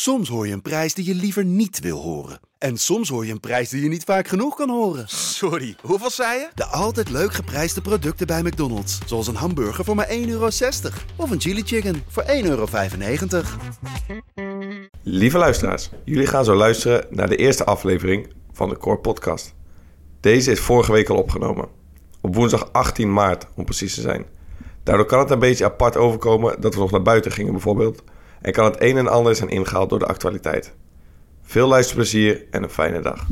Soms hoor je een prijs die je liever niet wil horen. En soms hoor je een prijs die je niet vaak genoeg kan horen. Sorry, hoeveel zei je? De altijd leuk geprijsde producten bij McDonald's. Zoals een hamburger voor maar 1,60 euro. Of een chili chicken voor 1,95 euro. Lieve luisteraars, jullie gaan zo luisteren naar de eerste aflevering van de Core Podcast. Deze is vorige week al opgenomen. Op woensdag 18 maart, om precies te zijn. Daardoor kan het een beetje apart overkomen dat we nog naar buiten gingen bijvoorbeeld. En kan het een en ander zijn ingehaald door de actualiteit. Veel luisterplezier en een fijne dag.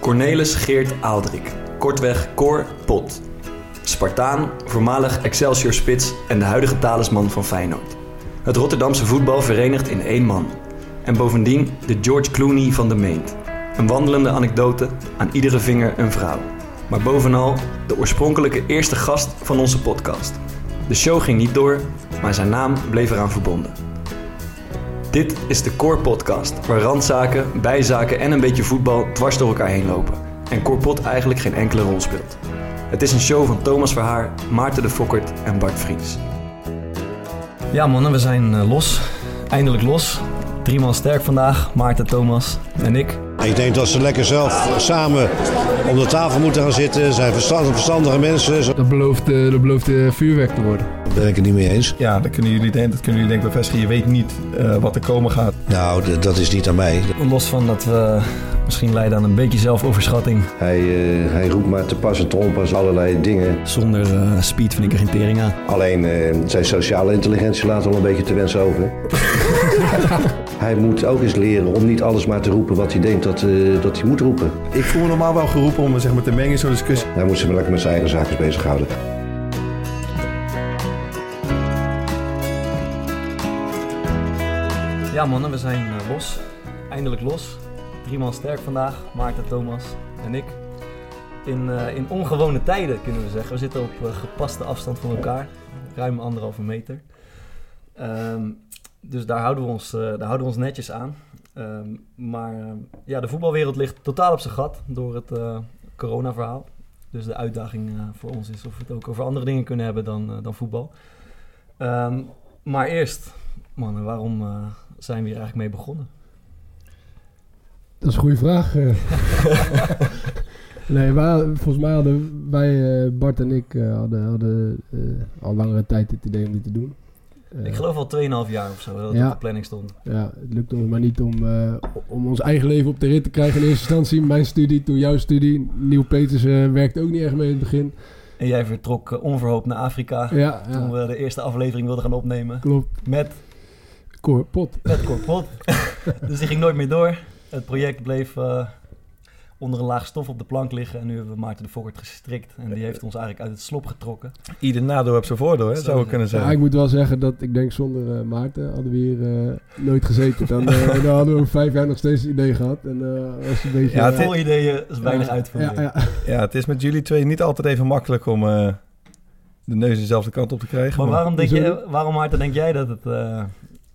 Cornelis Geert Aaldrik, kortweg Cor Pot. Spartaan, voormalig Excelsior-spits en de huidige talisman van Feyenoord. Het Rotterdamse voetbal verenigt in één man. En bovendien de George Clooney van de Meent. Een wandelende anekdote, aan iedere vinger een vrouw. Maar bovenal de oorspronkelijke eerste gast van onze podcast. De show ging niet door, maar zijn naam bleef eraan verbonden. Dit is de Core Podcast, waar randzaken, bijzaken en een beetje voetbal dwars door elkaar heen lopen. En Core Pot eigenlijk geen enkele rol speelt. Het is een show van Thomas Verhaar, Maarten de Fokkert en Bart Vries. Ja mannen, we zijn eh, los. Eindelijk los. Drie man sterk vandaag. Maarten, Thomas en ik. Ik denk dat ze lekker zelf samen om de tafel moeten gaan zitten. Zijn verstandige, verstandige mensen. Dat belooft, eh, dat belooft eh, vuurwerk te worden. Daar ben ik het niet mee eens. Ja, dat kunnen jullie, denk- dat kunnen jullie denk ik bevestigen. Je weet niet eh, wat er komen gaat. Nou, dat is niet aan mij. Los van dat we misschien leiden aan een beetje zelfoverschatting. Hij, eh, hij roept maar te pas en te onpas allerlei dingen. Zonder eh, speed vind ik er geen tering aan. Alleen eh, zijn sociale intelligentie laat wel een beetje te wensen over. hij moet ook eens leren om niet alles maar te roepen wat hij denkt dat, eh, dat hij moet roepen. Ik voel me normaal wel geroepen om zeg maar, te mengen in zo'n discussie. Hij moet zich maar lekker met zijn eigen zaken bezighouden. Ja mannen, we zijn eh, los. Eindelijk los. Drie man sterk vandaag. Maarten, Thomas en ik. In, eh, in ongewone tijden kunnen we zeggen. We zitten op eh, gepaste afstand van elkaar. Ruim anderhalve meter. Ehm, dus daar houden we ons, eh, daar houden we ons netjes aan. Ehm, maar eh, ja, de voetbalwereld ligt totaal op zijn gat door het eh corona-verhaal. Dus de uitdaging eh, voor ons is of we het ook over andere dingen kunnen hebben dan, dan voetbal. Ehm, maar eerst, mannen, waarom zijn we hier eigenlijk mee begonnen? Dat is een goede vraag. nee, wij, volgens mij hadden wij, Bart en ik, hadden, hadden al langere tijd het idee om dit te doen. Eh, Ik geloof al 2,5 jaar of zo dat het Ja. op de planning stond. Ja, het lukte ons maar niet om, eh, om ons eigen leven op de rit te krijgen in eerste instantie. Mijn studie, toen jouw studie. Nieuw Peters eh, werkte ook niet echt mee in het begin. En jij vertrok onverhoopt naar Afrika. Ja, Toen ja we de eerste aflevering wilden gaan opnemen. klopt. Met, Cor, pot. met Corpot. dus die ging nooit meer door. Het project bleef onder een laag stof op de plank liggen. En nu hebben we Maarten de Fokkert gestrikt. En die heeft ons eigenlijk uit het slop getrokken. Ieder nadeel heeft zijn voordeel, hè, zou ik kunnen Ja, zeggen. ik moet wel zeggen dat ik denk zonder eh, Maarten hadden we hier eh, nooit gezeten. Dan, eh, dan hadden we over vijf jaar nog steeds het idee gehad. En eh was een beetje... Ja, het Vol ideeën is weinig ja, uitvoering. Ja, ja. Ja, het is met jullie twee niet altijd even makkelijk om eh, de neus dezelfde kant op te krijgen. Maar waarom, denk je, waarom Maarten, denk jij dat het... eh,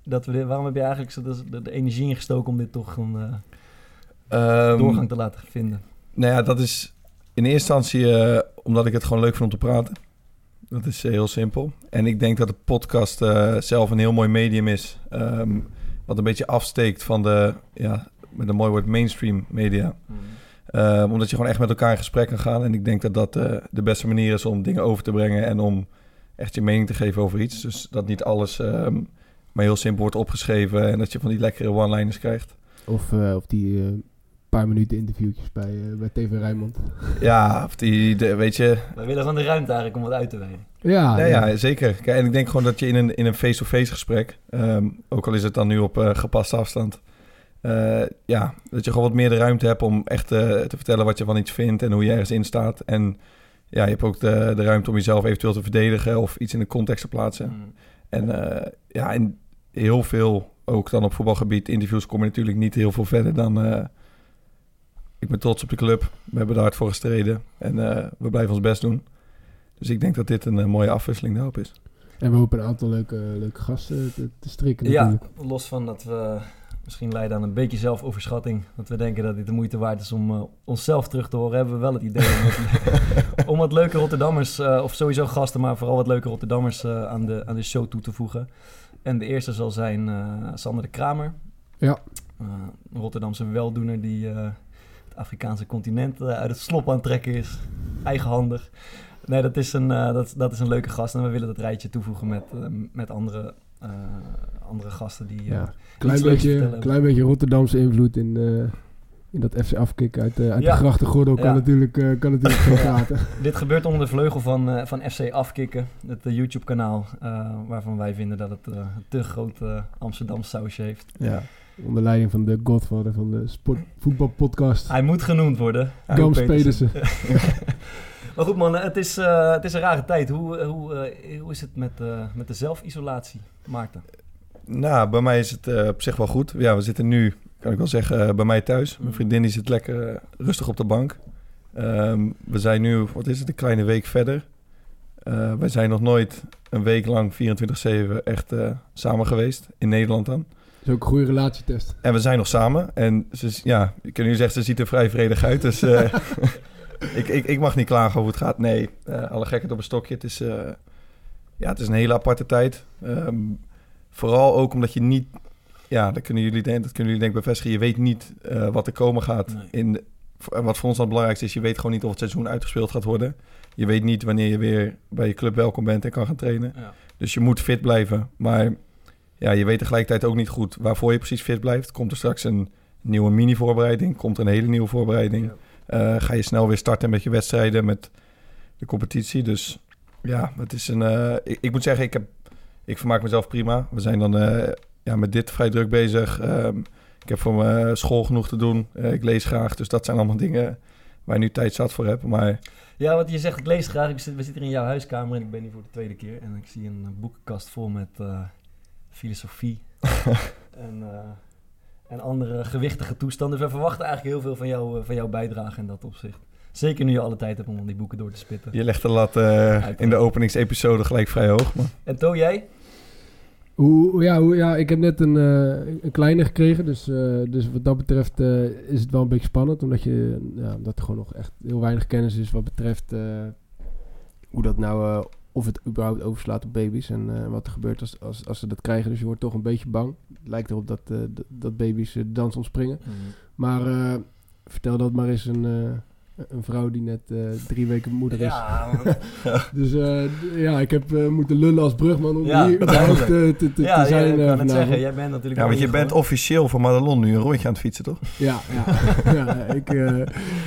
dat we dit, waarom heb je eigenlijk zo de, de, de energie ingestoken om dit toch een eh, Ehm, doorgang te laten vinden? Nou ja, dat is in eerste instantie eh, omdat ik het gewoon leuk vind om te praten. Dat is eh, heel simpel. En ik denk dat de podcast eh, zelf een heel mooi medium is. ehm, wat een beetje afsteekt van de, ja, met een mooi woord, mainstream media. Ehm, omdat je gewoon echt met elkaar in gesprek kan gaan. En ik denk dat dat eh, de beste manier is om dingen over te brengen en om echt je mening te geven over iets. Dus dat niet alles ehm, maar heel simpel wordt opgeschreven en dat je van die lekkere one-liners krijgt. Of, eh, of die eh, paar minuten interviewtjes bij, eh, bij TV Rijnmond. Ja, of die, de, weet je, We willen gewoon de ruimte eigenlijk om wat uit te wijden. Ja, nee, ja, zeker. Kijk, en ik denk gewoon dat je in een, in een face-to-face gesprek, ehm, ook al is het dan nu op eh, gepaste afstand, eh, ja, dat je gewoon wat meer de ruimte hebt om echt eh, te vertellen wat je van iets vindt en hoe je ergens in staat. En ja, je hebt ook de, de ruimte om jezelf eventueel te verdedigen of iets in de context te plaatsen. Mm. En eh, ja, en heel veel, ook dan op voetbalgebied, interviews kom je natuurlijk niet heel veel verder dan... eh, ik ben trots op de club. We hebben daar hard voor gestreden. En eh, we blijven ons best doen. Dus ik denk dat dit een eh, mooie afwisseling daarop is. En we hopen een aantal leuke, leuke gasten te, te strikken Ja, natuurlijk. los van dat we misschien leiden aan een beetje zelfoverschatting. Dat we denken dat dit de moeite waard is om uh, onszelf terug te horen. Hebben we wel het idee om wat, om wat leuke Rotterdammers, uh, of sowieso gasten, maar vooral wat leuke Rotterdammers uh, aan, de, aan de show toe te voegen. En de eerste zal zijn Sander de Kramer. Ja. een Rotterdamse weldoener die Afrikaanse continent uit het slop aan het trekken is. Eigenhandig. Nee, dat is, een, dat, dat is een leuke gast. En we willen dat rijtje toevoegen met, met andere uh, andere gasten die. Ja, klein, beetje, klein beetje Rotterdamse invloed in, in dat FC Afkik uit, uit ja. de grachtengordel kan, ja. natuurlijk, kan natuurlijk geen praten. Dit gebeurt onder de vleugel van, van FC Afkikken, het YouTube-kanaal, waarvan wij vinden dat het een te groot Amsterdam sausje heeft. Ja. Onder leiding van de godvader van de sport, voetbalpodcast. Hij moet genoemd worden. Gams Pedersen. Maar goed man, het is, uh, het is een rare tijd. Hoe, hoe, uh, hoe is het met, uh, met de zelfisolatie, Maarten? Nou, bij mij is het op zich wel goed. Ja, we zitten nu, kan ik wel zeggen, bij mij thuis. Mijn mm. vriendin die zit lekker rustig op de bank. Um, we zijn nu, wat is het, een kleine week verder. wij zijn nog nooit een week lang 24-7 echt samen geweest. In Nederland dan. Is ook een goede relatietest. En we zijn nog samen. En ze, ja, ik kan nu zeggen, ze ziet er vrij vredig uit. Dus ik, ik, ik mag niet klagen hoe het gaat. Nee, uh, alle gekheid op een stokje. Het is, uh, ja, het is een hele aparte tijd. Um, vooral ook omdat je niet... Ja, dat kunnen jullie, dat kunnen jullie denk ik bevestigen. Je weet niet wat er komen gaat. Nee. In, wat voor ons het belangrijkste is, je weet gewoon niet of het seizoen uitgespeeld gaat worden. Je weet niet wanneer je weer bij je club welkom bent en kan gaan trainen. Ja. Dus je moet fit blijven. Maar ja, je weet tegelijkertijd ook niet goed waarvoor je precies fit blijft. Komt er straks een nieuwe mini-voorbereiding? Komt er een hele nieuwe voorbereiding? Ja. Uh, ga je snel weer starten met je wedstrijden, met de competitie. Dus ja, het is een. Uh, ik, ik, moet zeggen, ik, heb, ik vermaak mezelf prima. We zijn dan uh, ja, met dit vrij druk bezig. Um, ik heb voor mijn school genoeg te doen. ik lees graag. Dus dat zijn allemaal dingen waar je nu tijd zat voor heb. Maar ja, wat je zegt, ik lees graag. We zitten in jouw huiskamer en ik ben hier voor de tweede keer. En ik zie een boekenkast vol met filosofie. en en andere gewichtige toestanden. We verwachten eigenlijk heel veel van, jou, eh, van jouw bijdrage in dat opzicht. Zeker nu je alle tijd hebt om die boeken door te spitten. Je legt de lat uh, in de openingsepisode gelijk vrij hoog. Maar. En To, jij? Hoe, ja, hoe, ja, ik heb net een, uh, een kleine gekregen. Dus, uh, dus wat dat betreft uh, is het wel een beetje spannend. Omdat, je, ja, omdat er gewoon nog echt heel weinig kennis is wat betreft hoe dat nou of het überhaupt overslaat op baby's en uh, wat er gebeurt als, als, als ze dat krijgen. Dus je wordt toch een beetje bang. Het lijkt erop dat, uh, dat baby's uh, dans ontspringen. Mm. Maar vertel dat maar eens een, een vrouw die net drie weken moeder is. Ja, dus ja, ik heb moeten lullen als brugman om ja, hier te, te, te, ja, te zijn. Ja, ik kan het zeggen. Jij bent natuurlijk... Ja, want je bent officieel voor Madelon nu een rondje aan het fietsen, toch? Ja, ja. ja ik,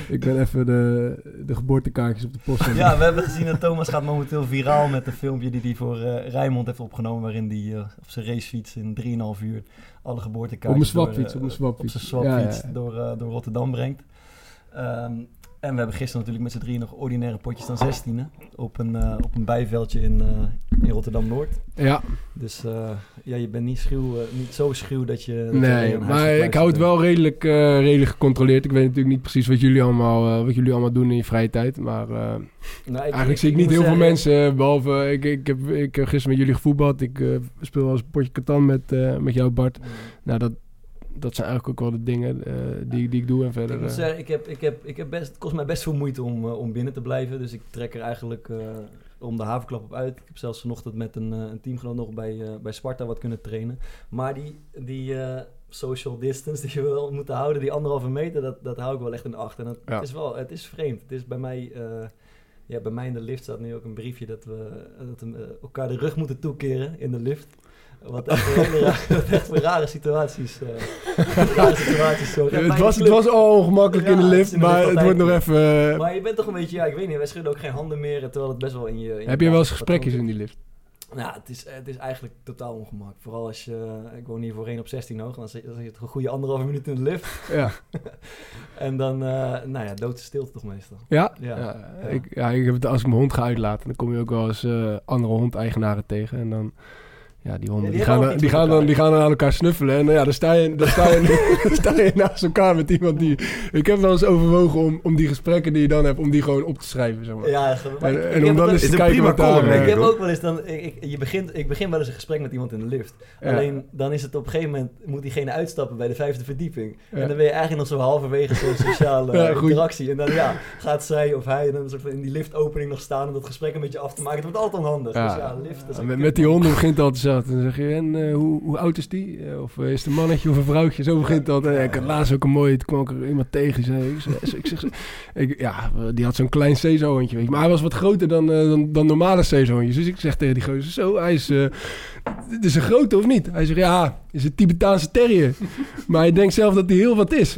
ik ben even de, de geboortekaartjes op de post. Ja, we hebben gezien dat Thomas gaat momenteel viraal met een filmpje die hij voor uh, Rijnmond heeft opgenomen. Waarin hij uh, op zijn racefiets in 3,5 uur alle geboortekaartjes... Op mijn swapfiets, op mijn swapfiets. Op zijn swapfiets ja, ja. door, uh, door Rotterdam brengt. Um, en we hebben gisteren natuurlijk met z'n drieën nog ordinaire potjes dan 16 op een, uh, op een bijveldje in, uh, in Rotterdam-Noord. Ja. Dus uh, ja, je bent niet, schuw, niet zo schuw dat je... Dat nee, je maar ik hou het wel redelijk, redelijk gecontroleerd. Ik weet natuurlijk niet precies wat jullie allemaal, wat jullie allemaal doen in je vrije tijd. Maar nou, ik, eigenlijk ik, zie ik, niet heel zeggen, veel mensen, behalve... Ik, ik, heb, ik heb gisteren met jullie gevoetbald. Ik speel wel eens een potje katan met, met jou, Bart. Mm. Nou, dat dat zijn eigenlijk ook wel de dingen uh, die, die ik doe en verder. Ik moet zeggen, ik heb, ik heb, ik heb best, het kost mij best veel moeite om, uh, om binnen te blijven. Dus ik trek er eigenlijk uh, om de havenklap op uit. Ik heb zelfs vanochtend met een, een teamgenoot nog bij, bij Sparta wat kunnen trainen. Maar die, die social distance die je wel moet houden, die anderhalve meter, dat, dat hou ik wel echt in acht. En ja. het is wel, het is vreemd. Het is bij mij ja, bij mij in de lift staat nu ook een briefje dat we, dat we elkaar de rug moeten toekeren in de lift. Wat echt, hele echt voor rare situaties. Uh, rare situaties zo. het, was, het was al ongemakkelijk ja, in de lift, maar het wordt nog even... Uh... Maar je bent toch een beetje, ja, ik weet niet, wij schudden ook geen handen meer, terwijl het best wel in je... In Heb je wel eens gesprekjes in die lift? Nou, het is, het is eigenlijk totaal ongemakkelijk. Vooral als je, ik woon hier voor 1 op 16 hoog, dan zit je het een goede anderhalve minuut in de lift. Ja. en dan, uh, nou ja, doodse stilte toch meestal. Ja? Ja, ja, ja. Ik, ja ik heb het, als ik mijn hond ga uitlaten, dan kom je ook wel eens uh, andere hondeigenaren tegen en dan Ja, die honden Ja, die, gaan, die, gaan dan, die gaan dan aan elkaar snuffelen. En eh, ja, dan sta je, dan sta je, dan sta je naast elkaar met iemand die... Ik heb wel eens overwogen om, om die gesprekken die je dan hebt, om die gewoon op te schrijven, zeg maar. Ja, maar en, ik en heb om dan eens is te kijken prima wat daar... Ik heb ook wel eens dan, ik, ik- je, begint, ik begin wel eens een gesprek met iemand in de lift. Ja. Alleen dan is het op een gegeven moment, moet diegene uitstappen bij de vijfde verdieping. Ja. En dan ben je eigenlijk nog zo halverwege zo'n sociale interactie. En dan ja, gaat zij of hij dan een soort van in die liftopening nog staan om dat gesprek een beetje af te maken. Het wordt altijd onhandig. Ja. Dus ja, lift. dat met, met die honden begint het Dan zeg je, en eh, hoe, hoe oud is die? Eh, Of eh, is het een mannetje of een vrouwtje? Zo begint dat. En ik had laatst ook een mooie, toen kwam ik er iemand tegen. Zei, ik, zeg- ik zeg, ik, ja, die had zo'n klein zeezoontje. weet je. Maar hij was wat groter dan, dan, dan normale zeezoontjes. Dus ik zeg tegen die gozer, zo, hij is... dit is een grote of niet? Hij zegt, ja, is een Tibetaanse terrier. maar hij denkt zelf dat hij heel wat is.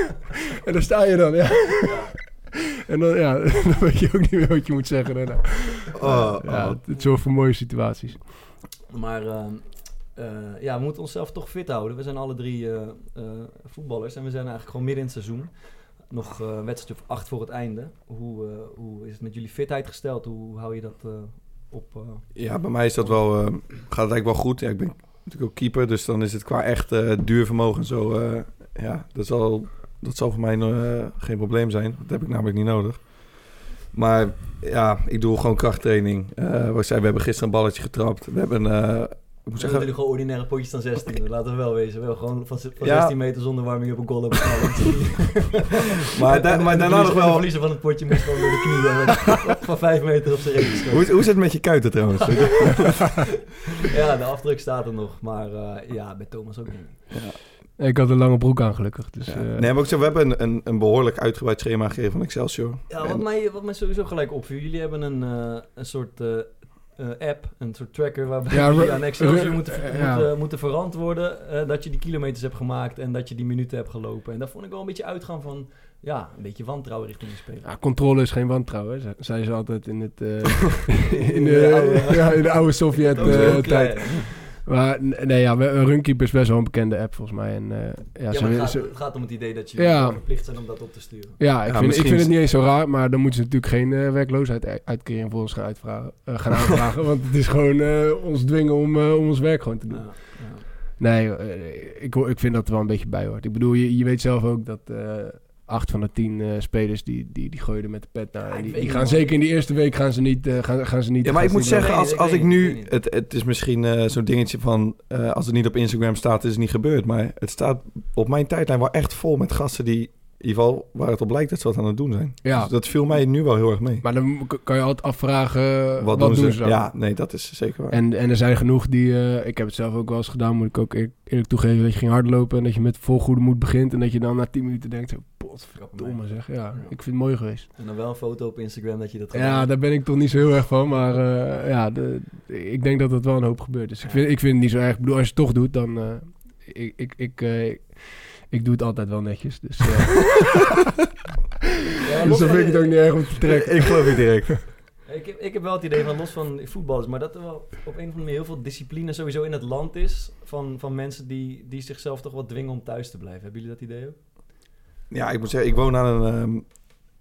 en daar sta je dan, ja. En dan, ja, dan weet je ook niet meer wat je moet zeggen. Oh, Ja, oh. het, het zorgt voor mooie situaties. Maar ehm, eh, ja, we moeten onszelf toch fit houden. We zijn alle drie eh, eh, voetballers en we zijn eigenlijk gewoon midden in het seizoen. Nog een wedstrijd of acht voor het einde. Hoe, hoe is het met jullie fitheid gesteld? Hoe hou je dat op? Ja, bij mij is dat wel, gaat het eigenlijk wel goed. Ja, ik ben natuurlijk ook keeper, dus dan is het qua echt duurvermogen en zo. ja, dat zal, dat zal voor mij geen probleem zijn. Dat heb ik namelijk niet nodig. Maar ja, ik doe gewoon krachttraining. Eh ik zei, we hebben gisteren een balletje getrapt. We hebben, eh ik moet Zijn zeggen, jullie gewoon ordinaire potjes dan 16? Laten we wel wezen. Wel gewoon van, van Ja. 16 meter zonder warming up een goal hebben. Maar da- maar daarna nog wel- De verliezer van het potje moest gewoon door de knieën. van 5 meter op zijn hoe, hoe zit het met je kuiten trouwens? Ja, de afdruk staat er nog. Maar eh, ja, bij Thomas ook niet. Ik had een lange broek aan, gelukkig. Dus, Ja. eh, Nee, maar ook zo, we hebben een, een, een behoorlijk uitgebreid schema gegeven van Excelsior. Ja, En- wat mij, wat mij sowieso gelijk opviel. Jullie hebben een, eh, een soort eh, eh, app, een soort tracker waarbij Ja, jullie ru- aan Excelsior ru- moeten, ja. moeten, moeten verantwoorden eh, dat je die kilometers hebt gemaakt en dat je die minuten hebt gelopen. En daar vond ik wel een beetje uitgaan van, ja, een beetje wantrouwen richting de speler. ja, controle is geen wantrouwen, hè, ze- zei ze altijd in, het, eh, in, De de, oude- ja, in de oude Sovjet-tijd. klein. Maar nee, ja, Runkeeper is best wel een bekende app volgens mij. En, eh, ja, Ja, ze- maar het gaat, ze- het gaat om het idee dat je Ja. verplicht zijn om dat op te sturen. ja, ik, Ja, vind, ik vind het niet eens zo raar, maar dan moeten ze natuurlijk geen eh, werkloosheidsuitkering voor ons gaan, uitvragen, eh, gaan aanvragen. want het is gewoon eh, ons dwingen om, om ons werk gewoon te doen. Ja, ja. Nee, ik, hoor- ik vind dat er wel een beetje bij hoort. Ik bedoel, je, je weet zelf ook dat eh acht van de tien eh, spelers die, die, die gooien er met de pet naar. Ja, die, gaan zeker in die eerste week gaan ze niet. eh, gaan, gaan ze niet Ja, maar gaan ik moet zeggen, als, ik als ik nu... Het, het is misschien eh, zo'n dingetje van... eh, als het niet op Instagram staat, is het niet gebeurd. Maar het staat op mijn tijdlijn wel echt vol met gasten die... In ieder geval waar het op lijkt dat ze wat aan het doen zijn. Ja. Dus dat viel mij nu wel heel erg mee. Maar dan kan je altijd afvragen. wat, doen ze? dan? Ja, nee, dat is zeker waar. En, en er zijn genoeg die. eh, ik heb het zelf ook wel eens gedaan, moet ik ook eer- eerlijk toegeven. Dat je ging hardlopen en dat je met vol goede moed begint. En dat je dan na 10 minuten denkt: potverdomme zeg. Ja, ik vind het mooi geweest. En dan wel een foto op Instagram dat je dat Ja, daar ben ik toch niet zo heel erg van. Maar eh, ja, de, ik denk dat dat wel een hoop gebeurt. Dus ik vind, ik vind het niet zo erg. Ik bedoel, als je het toch doet, dan. eh, ik, ik, ik, eh, ik, doe het altijd wel netjes. Dus, eh, Ja, dus dan vind ik het ook niet erg om te trekken. ik geloof je direct. Ik heb, ik heb wel het idee van los van voetballers, maar dat er wel op een of andere manier heel veel discipline sowieso in het land is. Van, van mensen die, die zichzelf toch wat dwingen om thuis te blijven. Hebben jullie dat idee ook? Ja, ik moet zeggen, ik woon aan een...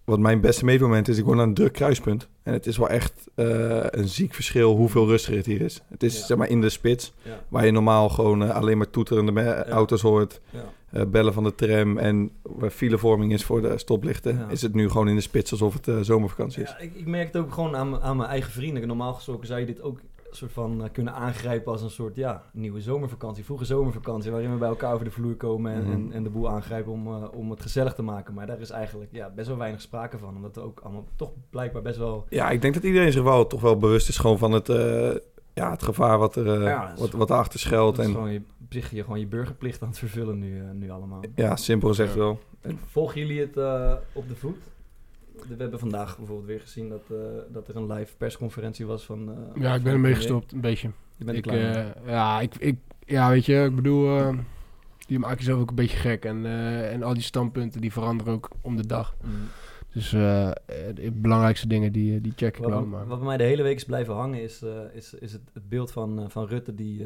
wat mijn beste meetmoment is, ik woon aan een druk kruispunt. En het is wel echt eh, een ziek verschil hoeveel rustiger het hier is. Het is Ja. zeg maar in de spits, Ja. waar je normaal gewoon eh, alleen maar toeterende auto's hoort. eh, bellen van de tram en waar filevorming is voor de stoplichten, is het nu gewoon in de spits alsof het zomervakantie is. Ja, ik, ik merk het ook gewoon aan, aan mijn eigen vrienden. Normaal gesproken zou je dit ook soort van eh, kunnen aangrijpen als een soort ja, nieuwe zomervakantie, vroege zomervakantie, waarin we bij elkaar over de vloer komen en, Mhm. en, en de boel aangrijpen om, eh, om het gezellig te maken. Maar daar is eigenlijk ja, best wel weinig sprake van, omdat er ook allemaal toch blijkbaar best wel... Ja, ik denk dat iedereen zich wel toch wel bewust is gewoon van het, eh, ja, het gevaar wat er Ja, wat, wat erachter schuilt. En gewoon je, zich je, gewoon je burgerplicht aan het vervullen nu, nu allemaal. ja, simpel gezegd wel. Volgen jullie het op de voet? We hebben vandaag bijvoorbeeld weer gezien dat, eh, dat er een live persconferentie was van... eh, Ja, ik ben ermee gestopt, een beetje. Je bent ik, eh, ja, ik, ik, ja, weet je, ik bedoel, die maak jezelf ook een beetje gek. En, en al die standpunten die veranderen ook om de dag. Mm. Dus de belangrijkste dingen, die, die check ik Wat, wel. Maar... wat bij mij de hele week is blijven hangen, is, is, is het, het beeld van, van Rutte die,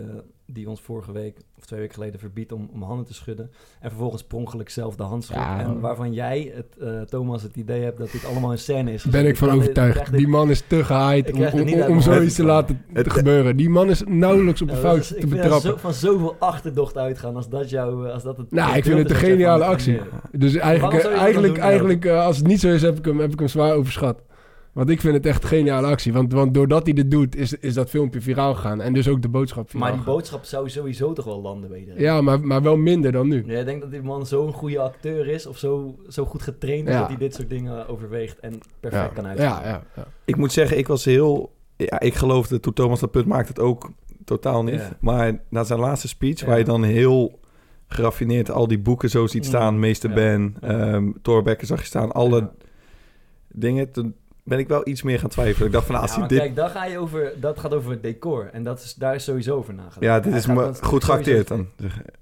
die ons vorige week of twee weken geleden verbiedt om, om handen te schudden. En vervolgens per ongeluk zelf de hand schudt. Ja. En waarvan jij, het, eh, Thomas, het idee hebt dat dit allemaal in scène is. Ben ik van overtuigd. Die man is te gehaaid om, om, om, zoiets te laten Het- gebeuren. Die man is nauwelijks op een fout is- te betrappen. zo, van zoveel achterdocht uitgaan als dat jou... eh, Als dat het Nou, ik vind het een geniale actie. Dus eigenlijk, dan eigenlijk, doen, eigenlijk eh, als het niet zo is, heb ik hem, heb ik hem zwaar overschat. Want ik vind het echt een geniale actie. Want, want doordat hij dit doet, is, is dat filmpje viraal gegaan. En dus ook de boodschap viraal Maar die boodschap zou sowieso toch wel landen bij iedereen. Ja, maar, maar wel minder dan nu. Jij denkt dat die man zo'n goede acteur is of zo, zo goed getraind is Ja. dat hij dit soort dingen overweegt en perfect Ja, kan ja, uitvoeren. ja, ja. Ik moet zeggen, ik was heel... Ja, ik geloofde toen Thomas dat punt maakte het ook totaal niet. Ja. Maar na zijn laatste speech, Ja. waar je dan heel geraffineerd al die boeken zo ziet Mm. staan. Meester Ja. Ben, Ja. ehm Thorbecke zag je staan. Alle Ja. dingen. Toen ben ik wel iets meer gaan twijfelen. Ik dacht van, als Ja, dit... kijk, dan ga je over, dat gaat over het decor. En dat is, daar is sowieso over nagedacht. ja, dit is me goed geacteerd dan.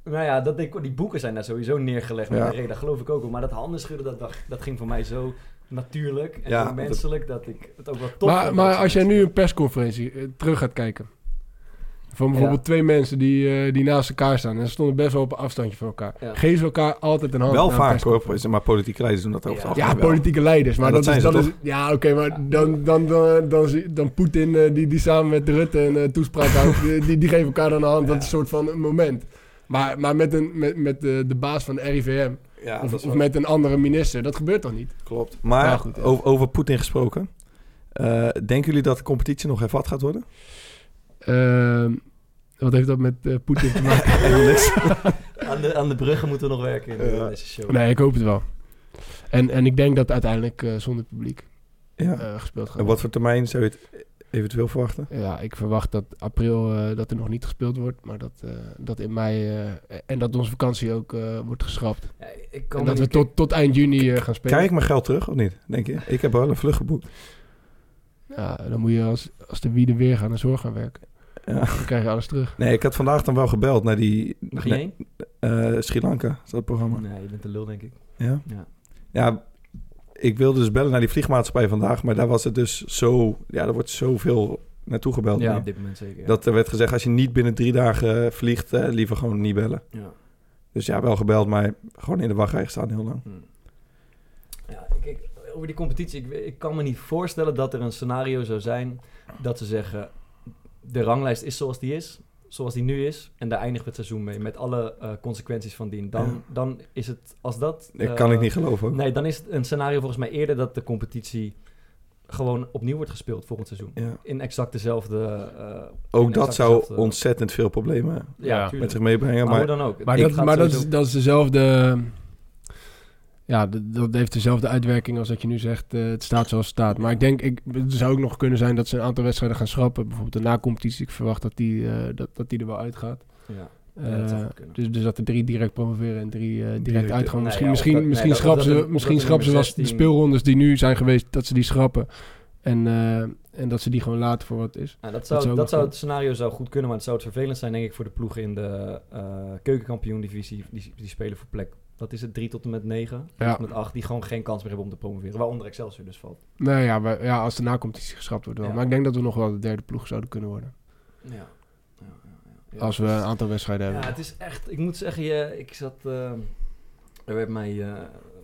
Nou ja, dat decor, die boeken zijn daar sowieso neergelegd met Ja. een reden. Dat geloof ik ook wel. Maar dat handen schudden, dat, dat, dat ging voor mij zo natuurlijk en Ja, zo menselijk dat ik het ook wel tof Maar, vond maar als jij nu een persconferentie eh, terug gaat kijken. Van bijvoorbeeld twee mensen die, eh, die naast elkaar staan. En ze stonden best wel op een afstandje van elkaar. Ja. Geven ze elkaar altijd een hand. Wel vaak hoor, maar politieke leiders doen dat over het Ja. Ja, politieke leiders. Maar Ja, dat dat, is, dat is, ja, oké, maar dan, dan, dan, dan, dan Poetin, eh, die, die samen met Rutte een eh, toespraak houdt, die, die, geven elkaar dan een hand. Dat is een soort van een moment. Maar, maar met, een, met, met de, de baas van de RIVM, Ja, of, wel- met een andere minister, dat gebeurt toch niet? klopt. Maar Maar goed, ja. over, over Poetin gesproken. eh, denken jullie dat de competitie nog hervat gaat worden? Ehm, wat heeft dat met eh, Poetin te maken? aan, de, aan de bruggen moeten we nog werken in, deze show. nee, ik hoop het wel. En, en ik denk dat uiteindelijk eh, zonder publiek Ja. eh, gespeeld gaat En wat voor termijn zou je het eventueel verwachten? Ja, ik verwacht dat april eh, dat er nog niet gespeeld wordt, maar dat, eh, dat in mei eh, en dat onze vakantie ook eh, wordt geschrapt. Ja, ik kan En dat we tot, tot eind juni gaan spelen. Krijg ik mijn geld terug of niet? Denk je? Ik heb wel een vlucht geboekt. Ja, dan moet je als, als de wieden weer gaan naar zorg gaan werken. Ja. Dan krijg je alles terug. Nee, ik had vandaag dan wel gebeld naar die... Mag je heen? eh, Sri Lanka, is dat programma. Nee, je bent een lul, denk ik. Ja? Ja. Ja, ik wilde dus bellen naar die vliegmaatschappij vandaag, maar daar was het dus zo... Ja, er wordt zoveel naartoe gebeld. Ja, nu. op dit moment zeker. ja. Dat er werd gezegd, als je niet binnen drie dagen vliegt, eh, liever gewoon niet bellen. Ja. Dus ja, wel gebeld, maar gewoon in de wachtrij gestaan heel lang. Hm. Ja, kijk, over die competitie. Ik, ik kan me niet voorstellen dat er een scenario zou zijn dat ze zeggen... de ranglijst is zoals die is, zoals die nu is... en daar eindigt het seizoen mee, met alle eh, consequenties van dien. Dan, Ja. dan is het, als dat... Dat eh, kan ik niet geloven. Nee, dan is het een scenario volgens mij eerder dat de competitie... gewoon opnieuw wordt gespeeld volgend seizoen. Ja. In exact dezelfde... eh, Ook dat zou dezelfde- ontzettend veel problemen Ja, Ja, met zich meebrengen. Maar, hoe Maar dan ook. Maar, Ik dat, maar dat, is, dat is dezelfde... Ja, dat, heeft dezelfde uitwerking als dat je nu zegt, eh, het staat zoals het staat. Maar ik denk, ik, het zou ook nog kunnen zijn dat ze een aantal wedstrijden gaan schrappen. Bijvoorbeeld de na-competitie, ik verwacht dat die, eh, dat, dat die er wel uitgaat. Ja. Kunnen. dus, dus dat er drie direct promoveren en drie direct uitgaan. nee, Misschien, ja, misschien, dat- misschien schrappen ze, misschien schrappen ze wel de 16 speelrondes die nu zijn geweest, dat ze die schrappen. En, en dat ze die gewoon laten voor wat het is. Dat zou, dat zou het scenario zou goed kunnen, maar het zou het vervelend zijn, denk ik, voor de ploegen in de keukenkampioen-divisie. Die, die spelen voor plek, wat is het, 3 tot en met 9, Ja. tot en met 8, die gewoon geen kans meer hebben om te promoveren. Waaronder Excelsior dus valt. Nou ja, ja als de na-competitie geschrapt wordt wel. Ja. Maar ik denk dat we nog wel de derde ploeg zouden kunnen worden. Ja. ja, ja, ja, ja. Als we een aantal wedstrijden Ja, hebben. het is echt, ik moet zeggen, je, ik zat, eh, er werd mij eh,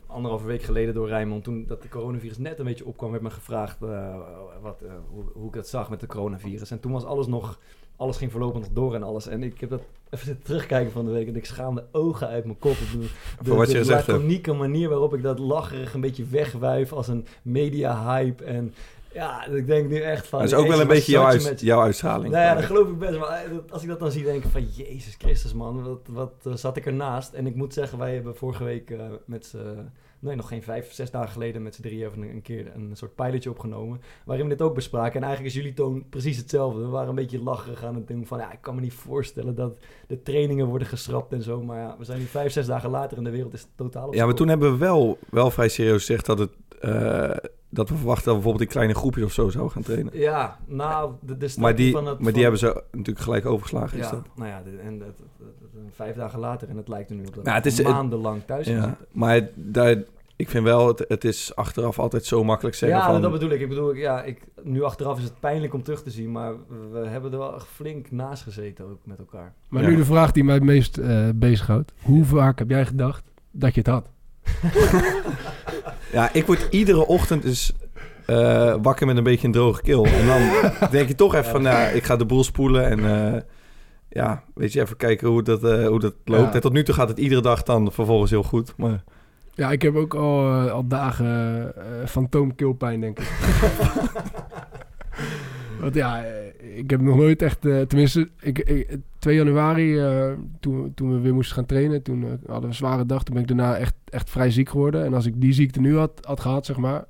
anderhalve week geleden door Rijnmond, toen dat de coronavirus net een beetje opkwam, werd me gevraagd eh, wat, hoe, hoe ik dat zag met de coronavirus. En toen was alles nog, alles ging voorlopig nog door en alles. En ik heb dat even zitten terugkijken van de week en ik schaamde ogen uit mijn kop. De, Voor wat je de gezegd hebt. laconieke manier waarop ik dat lacherig een beetje wegwuif als een media-hype. En ja, ik denk nu echt van... dat is ook wel een beetje jouw, je uit- met- jouw uitstraling. nou ja, dat geloof ik best. Maar eh, als ik dat dan zie, denk ik van... Jezus Christus, man. Wat, wat eh, zat ik ernaast? En ik moet zeggen, wij hebben vorige week eh, met z'n... Nee, nog geen vijf, zes dagen geleden met z'n drieën even een, keer een soort pilotje opgenomen. Waarin we dit ook bespraken. En eigenlijk is jullie toon precies hetzelfde. We waren een beetje lacherig aan het doen van... Ja, ik kan me niet voorstellen dat de trainingen worden geschrapt en zo. Maar ja, we zijn nu vijf, zes dagen later en de wereld is totaal op Ja, maar toen hebben we wel, wel vrij serieus gezegd dat, het, eh, dat we verwachten dat we bijvoorbeeld in kleine groepjes of zo zouden gaan trainen. Ja, nou, de, de Maar die, van het... maar die van- hebben ze natuurlijk gelijk overgeslagen. Is Ja, dat. nou ja, en dat- vijf dagen later en het lijkt er nu op dat Ja, we het is- maandenlang thuis Ja, zitten. maar daar, Ik vind wel, het, het is achteraf altijd zo makkelijk zeggen ja, van... dat bedoel ik. Ik bedoel, ja, ik, nu achteraf is het pijnlijk om terug te zien, maar we hebben er wel echt flink naast gezeten ook met elkaar. Maar Ja. nu de vraag die mij het meest eh bezighoudt. Hoe vaak heb jij gedacht dat je het had? Ja, ik word iedere ochtend dus eh, wakker met een beetje een droge keel. En dan denk je toch even van, nou, ik ga de boel spoelen en eh, ja, weet je, even kijken hoe dat, eh, hoe dat loopt. Ja. En tot nu toe gaat het iedere dag dan vervolgens heel goed. Maar Ja, ik heb ook al, eh, al dagen eh fantoomkeelpijn, denk ik. Want ja, ik heb nog nooit echt... tenminste, ik, ik, 2 januari, toen, toen we weer moesten gaan trainen... toen hadden we een zware dag. Toen ben ik daarna echt, echt vrij ziek geworden. En als ik die ziekte nu had, had gehad, zeg maar...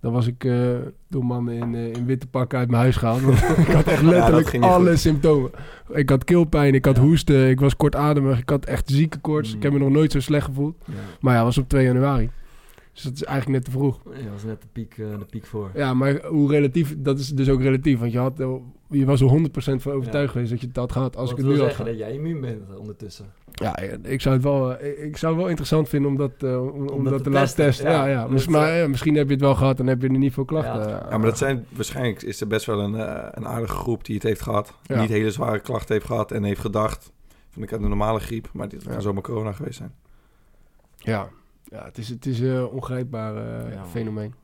dan was ik eh, door mannen in, eh, in witte pakken uit mijn huis gehaald. Want ik had echt letterlijk alle goed. symptomen. Ik had keelpijn, ik had Ja. hoesten, ik was kortademig... ik had echt zieke koorts. Mm. Ik heb me nog nooit zo slecht gevoeld. Ja. Maar ja, dat was op 2 januari. Dus dat is eigenlijk net te vroeg. Ja, dat was net de piek, eh, de piek voor. Ja, maar hoe relatief, dat is dus ook relatief. Want je, had, je was er 100% van overtuigd geweest dat je het had gehad. Als Wat ik het wil nu had zeggen dat jij immuun bent ondertussen. Ja, ik zou het wel, eh, ik zou het wel interessant vinden om dat, eh, om, om dat dat te te laten testen. Ja, ja. ja. Dat, Dus, maar eh, ja, misschien heb je het wel gehad en heb je er niet veel klachten. Ja. Ja, maar dat zijn waarschijnlijk is er best wel een, eh, een aardige groep die het heeft gehad. Ja. Niet hele zware klachten heeft gehad en heeft gedacht van ik had een normale griep, maar dit Ja. kan zomaar corona geweest zijn. Ja, ja het is, het is een ongrijpbaar eh, Ja, fenomeen.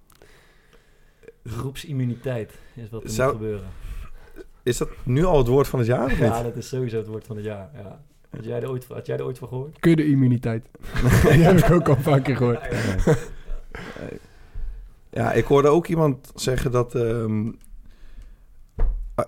Groepsimmuniteit is wat er Zou- moet gebeuren. Is dat nu al het woord van het jaar? Of Ja, niet? dat is sowieso het woord van het jaar. Ja. Had, jij er ooit, had jij er ooit van gehoord? Kudde-immuniteit. Die heb ik ook al een paar keer gehoord. Ja, ik hoorde ook iemand zeggen dat ehm,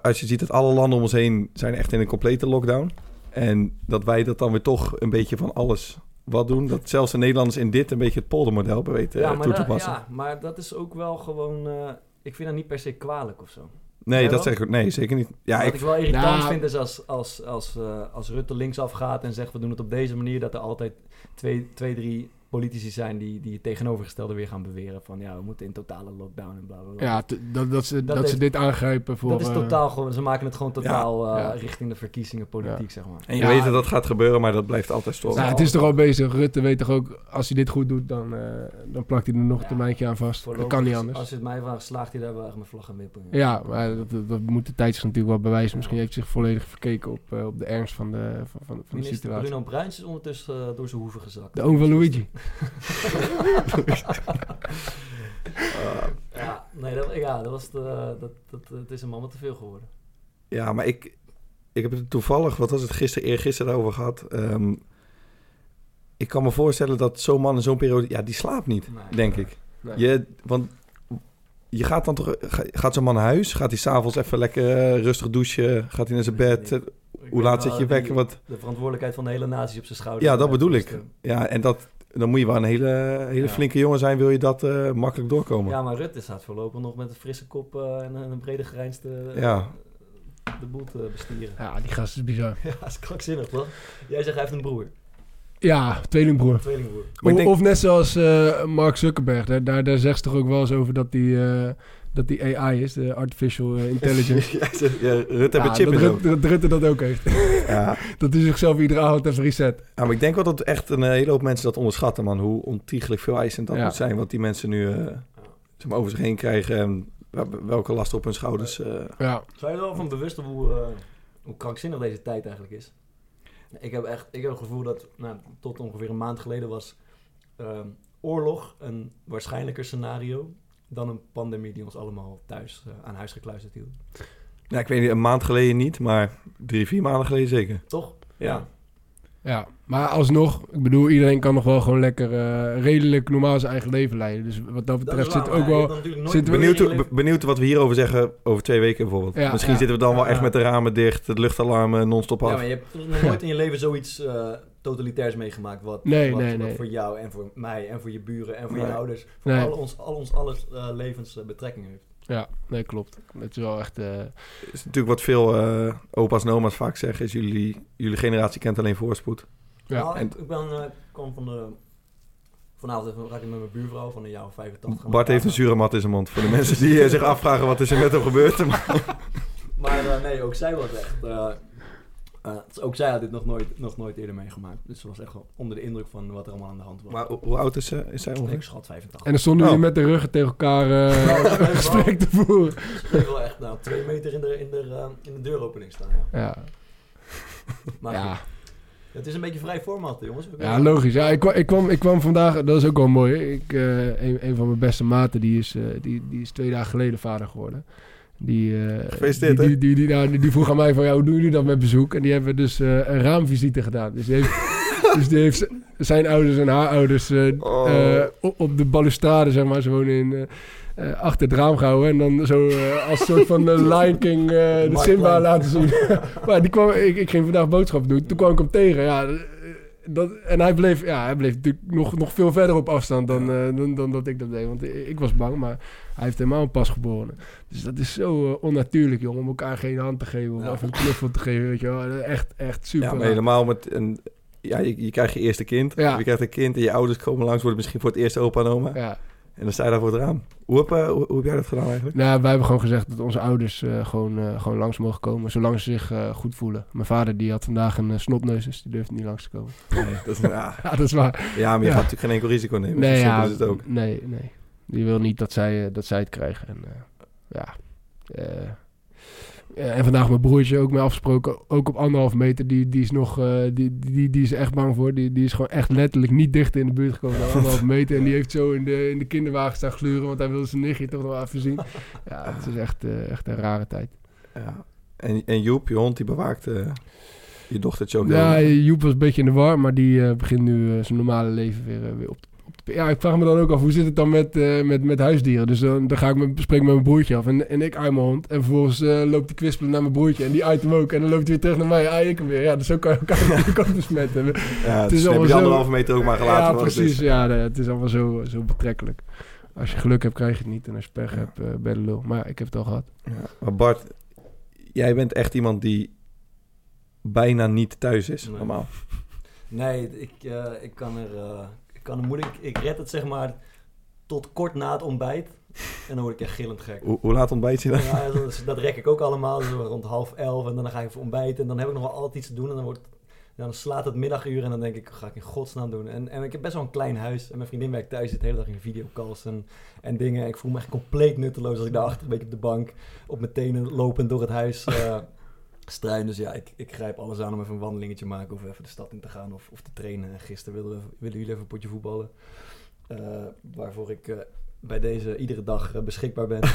als je ziet dat alle landen om ons heen zijn echt in een complete lockdown en dat wij dat dan weer toch een beetje van alles wat doen, dat zelfs de Nederlanders in dit een beetje het poldermodel hebben weten ja, eh, maar toe te dat, passen. ja, maar dat is ook wel gewoon... eh, ik vind dat niet per se kwalijk of zo. Nee, dat zeg ik nee, zeker niet. Ja, Wat ik, ik wel irritant Nou- vind is als, als, als, eh, als Rutte linksaf gaat en zegt we doen het op deze manier, dat er altijd twee, twee drie politici zijn die, die het tegenovergestelde weer gaan beweren. Van ja, we moeten in totale lockdown en bla bla bla. Ja, dat, dat, ze, dat, ze dit aangrijpen voor... dat is eh, totaal gewoon, ze maken het gewoon totaal eh, ja. richting de verkiezingen politiek, zeg maar. en je Ja. weet dat dat gaat gebeuren, maar dat blijft altijd storen. Nou, het is toch al bezig. Rutte weet toch ook, als hij dit goed doet, dan, eh, dan plakt hij er nog een Ja. termijntje aan vast. Dat kan niet anders. Als je het mij vraagt, slaagt hij daar wel echt met vlag en wippen. Ja, maar dat, dat, dat moet de tijd zich natuurlijk wel bewijzen. Misschien heeft hij zich volledig verkeken op, op de ernst van de, van, van, van de Minister situatie. Bruno Bruins is ondertussen door zijn hoeven gezakt. De oom van Luigi. Ja, nee, dat, ja, dat was de, dat, dat, het is een man wat te veel geworden. Ja, maar ik, ik heb het toevallig, wat was het gisteren, eergisteren over gehad. Ehm, ik kan me voorstellen dat zo'n man in zo'n periode, ja, die slaapt niet, Nee. denk ik. Nee. Je, want je gaat dan toch, ga- gaat zo'n man naar huis? Gaat hij s'avonds even lekker eh, rustig douchen? Gaat hij naar zijn bed? Ik Hoe laat zet je wekker? Wat, De verantwoordelijkheid van de hele natie op zijn schouders. ja, dat bedoel ik. Ja, en dat, dan moet je wel een hele, hele Ja. flinke jongen zijn, wil je dat eh, makkelijk doorkomen. Ja, maar Rutte staat voorlopig nog met een frisse kop eh, en een, brede grijnste eh, Ja. de boel te bestieren. Ja, die gast is bizar. Ja, dat is krankzinnig, toch? Jij zegt hij heeft een broer, Ja, tweelingbroer. tweelingbroer. Of, denk- of net zoals eh, Mark Zuckerberg. Daar, daar, daar zegt ze toch ook wel eens over dat die, eh, dat die AI is, de Artificial eh, Intelligence. ja, ze- ja, Rutte heeft Ja, een chip dat in zijn Rutte, dat Rutte dat ook heeft. ja. dat hij zichzelf iedere avond even reset. Ja, maar ik denk wel dat echt een hele hoop mensen dat onderschatten, man. Hoe ontiegelijk veel eisend dat Ja. moet zijn. Wat die mensen nu eh, zeg maar, over zich heen krijgen. En wel- welke last op hun schouders. eh. Ja, Zijn je er wel van bewust hoe, eh, hoe krankzinnig deze tijd eigenlijk is? Ik heb echt ik heb het gevoel dat nou, tot ongeveer een maand geleden was ehm, oorlog een waarschijnlijker scenario dan een pandemie die ons allemaal thuis eh, aan huis gekluisterd hield. nou, ik weet niet, een maand geleden niet, maar drie, vier maanden geleden zeker. Toch? Ja. ja, maar alsnog, ik bedoel, iedereen kan nog wel gewoon lekker eh, redelijk normaal zijn eigen leven leiden. Dus wat dat betreft zit ook wel... zit zit er- Benieuwd, be- benieuwd wat we hierover zeggen over twee weken bijvoorbeeld. Ja, Misschien ja. zitten we dan wel Ja. echt met de ramen dicht, het luchtalarm non-stop Ja, af. maar je hebt nog nooit in je leven zoiets eh, totalitairs meegemaakt. Wat, Nee, wat, nee, wat nee. voor jou en voor mij en voor je buren en voor Nee. je ouders. Voor Nee. al ons, al ons alles eh, levens betrekking heeft. Ja, nee, klopt. Het is wel echt... eh, is natuurlijk wat veel eh, opa's en oma's vaak zeggen, is jullie, jullie generatie kent alleen voorspoed. Ja. Nou, en- ik, ik ben, eh, kwam van de... Vanavond even, ga ik met mijn buurvrouw van een jaar of 85. gaan Bart heeft een zure mat in zijn mond. Voor de mensen die eh, zich afvragen wat is er met hem gebeurd. Maar, Maar eh, nee, ook zij was echt... dus ook zij had dit nog nooit, nog nooit eerder meegemaakt. Dus ze was echt wel onder de indruk van wat er allemaal aan de hand was. Maar hoe- hoe oud is, ze? is zij ik ongeveer? schat 85. En dan stonden Oh. jullie met de ruggen tegen elkaar eh, Ja, een gesprek te voeren. Ze bleef wel echt nou, twee meter in de, in de, in de deuropening staan. Ja. Ja, Maar ja. goed, het is een beetje vrij format, jongens. Ja logisch. Ja, ik, kwam, ik, kwam, ik kwam vandaag, dat is ook wel mooi. Ik, eh, een, een van mijn beste maten, die is, eh, die, die is twee dagen geleden vader geworden. Die, eh, Gefeliciteerd, die, die, die, die, nou, die, die vroeg aan mij van, ja, hoe doen jullie dat met bezoek? En die hebben dus eh, een raamvisite gedaan. Dus die heeft, dus die heeft zijn ouders en haar ouders eh, Oh. op, op de balustrade, zeg maar. Ze wonen in... eh, achter het raam gehouden en dan zo eh, als soort van de Lion King de Simba laten zien. maar die kwam, ik, ik ging vandaag boodschappen doen. Toen kwam ik hem tegen. Ja, dat, en hij bleef, ja, hij bleef natuurlijk nog, nog veel verder op afstand dan, dan, dan dat ik dat deed. Want ik, ik was bang, maar hij heeft helemaal een pasgeboren. Dus dat is zo onnatuurlijk, jongen. Om elkaar geen hand te geven of Ja. even een knuffel te geven. Weet je wel. Echt, echt super. Ja, maar helemaal met een... Ja, je, je krijgt je eerste kind. Ja. Je krijgt een kind en je ouders komen langs, worden misschien voor het eerst opa en oma. Ja. En dan sta je daar voor het raam. Hoe heb, hoe, hoe heb jij dat gedaan eigenlijk? Nou, wij hebben gewoon gezegd dat onze ouders eh, gewoon, eh, gewoon langs mogen komen, zolang ze zich goed voelen. Mijn vader die had vandaag een snotneus, dus die durfde niet langs te komen. Nee, dat is, ja. Ja, dat is waar. ja, maar je Ja. gaat natuurlijk geen enkel risico nemen. Nee, ja, is het ook. nee, nee. Die wil niet dat zij, dat zij het krijgen. En, ja. Eh, en vandaag mijn broertje ook mee afgesproken, ook op anderhalf meter. Die, die is nog, eh, die, die, die is echt bang voor. Die, die is gewoon echt letterlijk niet dichter in de buurt gekomen dan anderhalf meter. En die heeft zo in de, in de kinderwagen staan gluren, want hij wilde zijn nichtje toch nog even zien. Ja, het is echt, eh, echt een rare tijd. Ja. En, en Joep, je hond, die bewaakt eh, je dochtertje ook. Ja, Joep was een beetje in de war, maar die begint nu zijn normale leven weer, weer op, op te... Ja, ik vraag me dan ook af, hoe zit het dan met, eh, met, met huisdieren? Dus dan, dan ga ik met, bespreek ik met mijn broertje af en, en ik uit mijn hond. En vervolgens eh, loopt die kwispelen naar mijn broertje en die uit hem ook. En dan loopt hij weer terug naar mij, ah, ik hem weer. Ja, dus zo kan je elkaar ook besmetten. ja, het het is is heb allemaal je zo- anderhalve meter ook maar gelaten. ja, het precies. is. Ja, nee, het is allemaal zo, zo betrekkelijk. Als je geluk hebt, krijg je het niet. En als je pech Ja. hebt, eh ben je de lul. Maar ja, ik heb het al gehad. Ja. Maar Bart, jij bent echt iemand die bijna niet thuis is, Nee. normaal. Nee, ik, eh, ik kan er, eh, kan moeilijk... Ik red het zeg maar tot kort na het ontbijt. En dan word ik echt gillend gek. Hoe, hoe laat ontbijt je dan? Ja, dat, dat rek ik ook allemaal, zo rond half elf. En dan ga ik even ontbijten. En dan heb ik nog wel altijd iets te doen. En dan, wordt, dan slaat het middaguur. En dan denk ik, ga ik in godsnaam doen. En, en ik heb best wel een klein huis. En mijn vriendin werkt thuis zit de hele dag in videocalls en, en dingen. Ik voel me echt compleet nutteloos als ik daar achter een beetje op de bank... op mijn tenen lopend door het huis eh struin. Dus ja, ik, ik grijp alles aan om even een wandelingetje te maken... of even de stad in te gaan of, of te trainen. En gisteren wilden, we, willen jullie even een potje voetballen. Eh, waarvoor ik... eh, bij deze iedere dag eh, beschikbaar bent.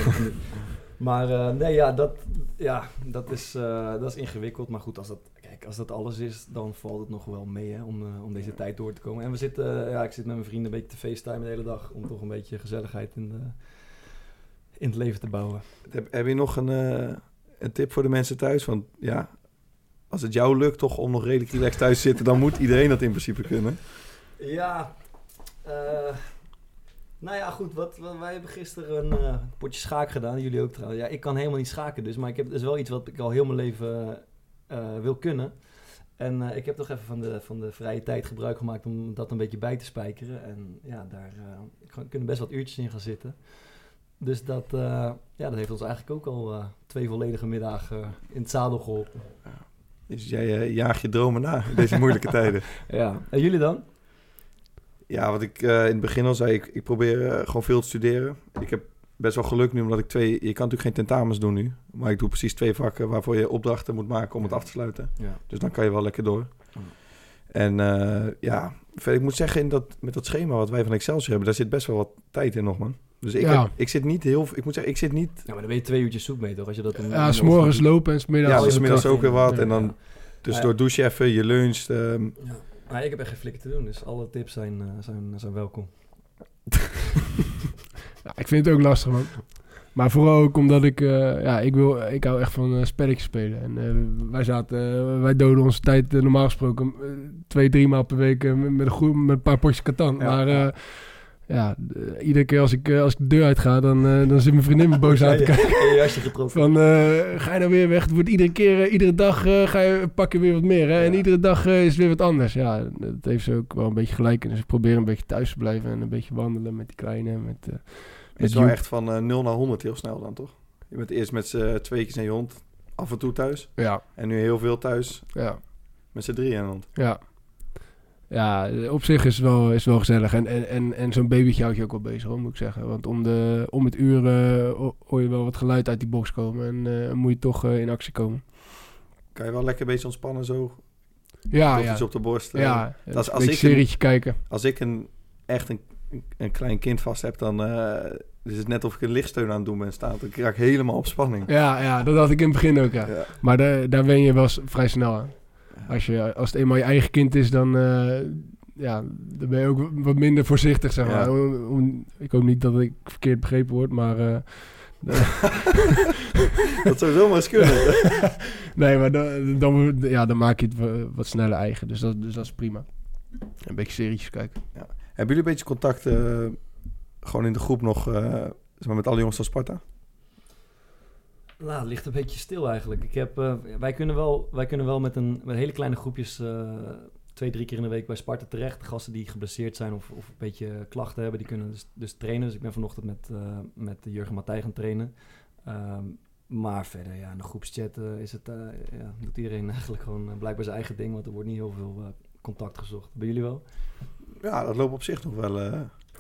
maar eh, nee, ja, dat, ja, dat, is, eh, dat is ingewikkeld. Maar goed, als dat, kijk, als dat alles is, dan valt het nog wel mee hè, om, om deze tijd door te komen. En we zitten, ja, ik zit met mijn vrienden een beetje te facetime de hele dag. Om toch een beetje gezelligheid in, de, in het leven te bouwen. Heb, heb je nog een, eh, een tip voor de mensen thuis? Want ja, als het jou lukt toch om nog redelijk relaxed thuis te zitten... dan moet iedereen dat in principe kunnen. Ja, eh, nou ja, goed. Wat, wij hebben gisteren een eh, potje schaak gedaan. Jullie ook trouwens. Ja, ik kan helemaal niet schaken dus. Maar ik heb, dat is wel iets wat ik al heel mijn leven eh, wil kunnen. En ik heb toch even van de, van de vrije tijd gebruik gemaakt om dat een beetje bij te spijkeren. En ja, daar kunnen best wat uurtjes in gaan zitten. Dus dat, eh, ja, dat heeft ons eigenlijk ook al eh, twee volledige middagen in het zadel geholpen. Dus jij eh, jaagt je dromen na in deze moeilijke tijden. Ja. En jullie dan? Ja, wat ik eh, in het begin al zei, ik, ik probeer eh, gewoon veel te studeren. Ik heb best wel geluk nu, omdat ik twee... Je kan natuurlijk geen tentamens doen nu. Maar ik doe precies twee vakken waarvoor je opdrachten moet maken om het af te sluiten. Ja. Dus dan kan je wel lekker door. En eh, ja, ik moet zeggen, in dat, met dat schema wat wij van Excelsior hebben, daar zit best wel wat tijd in nog, man. Dus ik, Ja. heb, ik zit niet heel... Ik moet zeggen, ik zit niet... Ja, maar dan ben je twee uurtjes zoek mee toch? Als je dat Ja, s'morgens lopen en s'middags... Ja, je dus moet middags kracht ook weer wat. En dan Ja. tussendoor douche even, je luncht. ehm, Ja. Maar ik heb echt geen flikker te doen, dus alle tips zijn, eh, zijn, zijn welkom. Ja, ik vind het ook lastig, man. Maar vooral ook omdat ik, eh, ja, ik, wil, ik hou echt van eh, spelletjes spelen. En eh, wij zaten, wij doden onze tijd normaal gesproken twee, drie maal per week met, een met een paar potjes katan. Ja, maar ja. eh, ja, iedere keer als ik, eh, als ik de deur uitga, dan, eh, dan zit mijn vriendin me boos aan te kijken. En jasje getroffen. Van, ga je nou weer weg? Het wordt iedere keer, iedere dag ga je, pak je weer wat meer. Hè? En Ja. iedere dag is weer wat anders. Ja, dat heeft ze ook wel een beetje gelijk in. Dus ik probeer een beetje thuis te blijven en een beetje wandelen met die kleine. Met, eh, Het met is wel echt van eh 0 naar 100 heel snel dan, toch? Je bent eerst met z'n tweetjes en je hond af en toe thuis. Ja, En nu heel veel thuis ja, met z'n drieën. Want ja. Ja, op zich is het wel, is wel gezellig. En, en, en, en zo'n babytje houdt je ook wel bezig, hoor, moet ik zeggen. Want om, de, om het uur eh, ho- hoor je wel wat geluid uit die box komen. En eh, moet je toch eh, in actie komen. kan je wel lekker een beetje ontspannen zo. Ja, ja. iets op de borst. Ja, Dat is als als een ik serietje kijken. Als ik een, echt een, een klein kind vast heb, dan is het net of ik een lichtsteun aan het doen ben staan. Dan raak ik helemaal op spanning. Ja, ja, dat had ik in het begin ook, ja. Ja. Maar daar, daar wen je wel vrij snel aan. Als, je, als het eenmaal je eigen kind is, dan, eh, ja, dan ben je ook wat minder voorzichtig, zeg maar. Ja. Ik hoop niet dat ik verkeerd begrepen word, maar... eh, Dat zou zomaar eens kunnen. nee, maar dan, dan, ja, dan maak je het wa- wat sneller eigen. Dus dat, dus dat is prima. Een beetje serietjes kijken. Hebben jullie een beetje contact eh, gewoon in de groep nog zeg maar met alle jongens van Sparta? Nou, het ligt een beetje stil eigenlijk. Ik heb, eh, wij, kunnen wel, wij kunnen wel met, een, met hele kleine groepjes eh, twee, drie keer in de week bij Sparta terecht. Gasten die geblesseerd zijn of, of een beetje klachten hebben, die kunnen dus, dus trainen. Dus ik ben vanochtend met, eh, met Jurgen Matthij gaan trainen. Ehm, maar verder, ja, in de groepschat is het, eh, ja, doet iedereen eigenlijk gewoon blijkbaar zijn eigen ding. Want er wordt niet heel veel eh, contact gezocht. Bij jullie wel? Ja, dat loopt op zich nog wel. eh,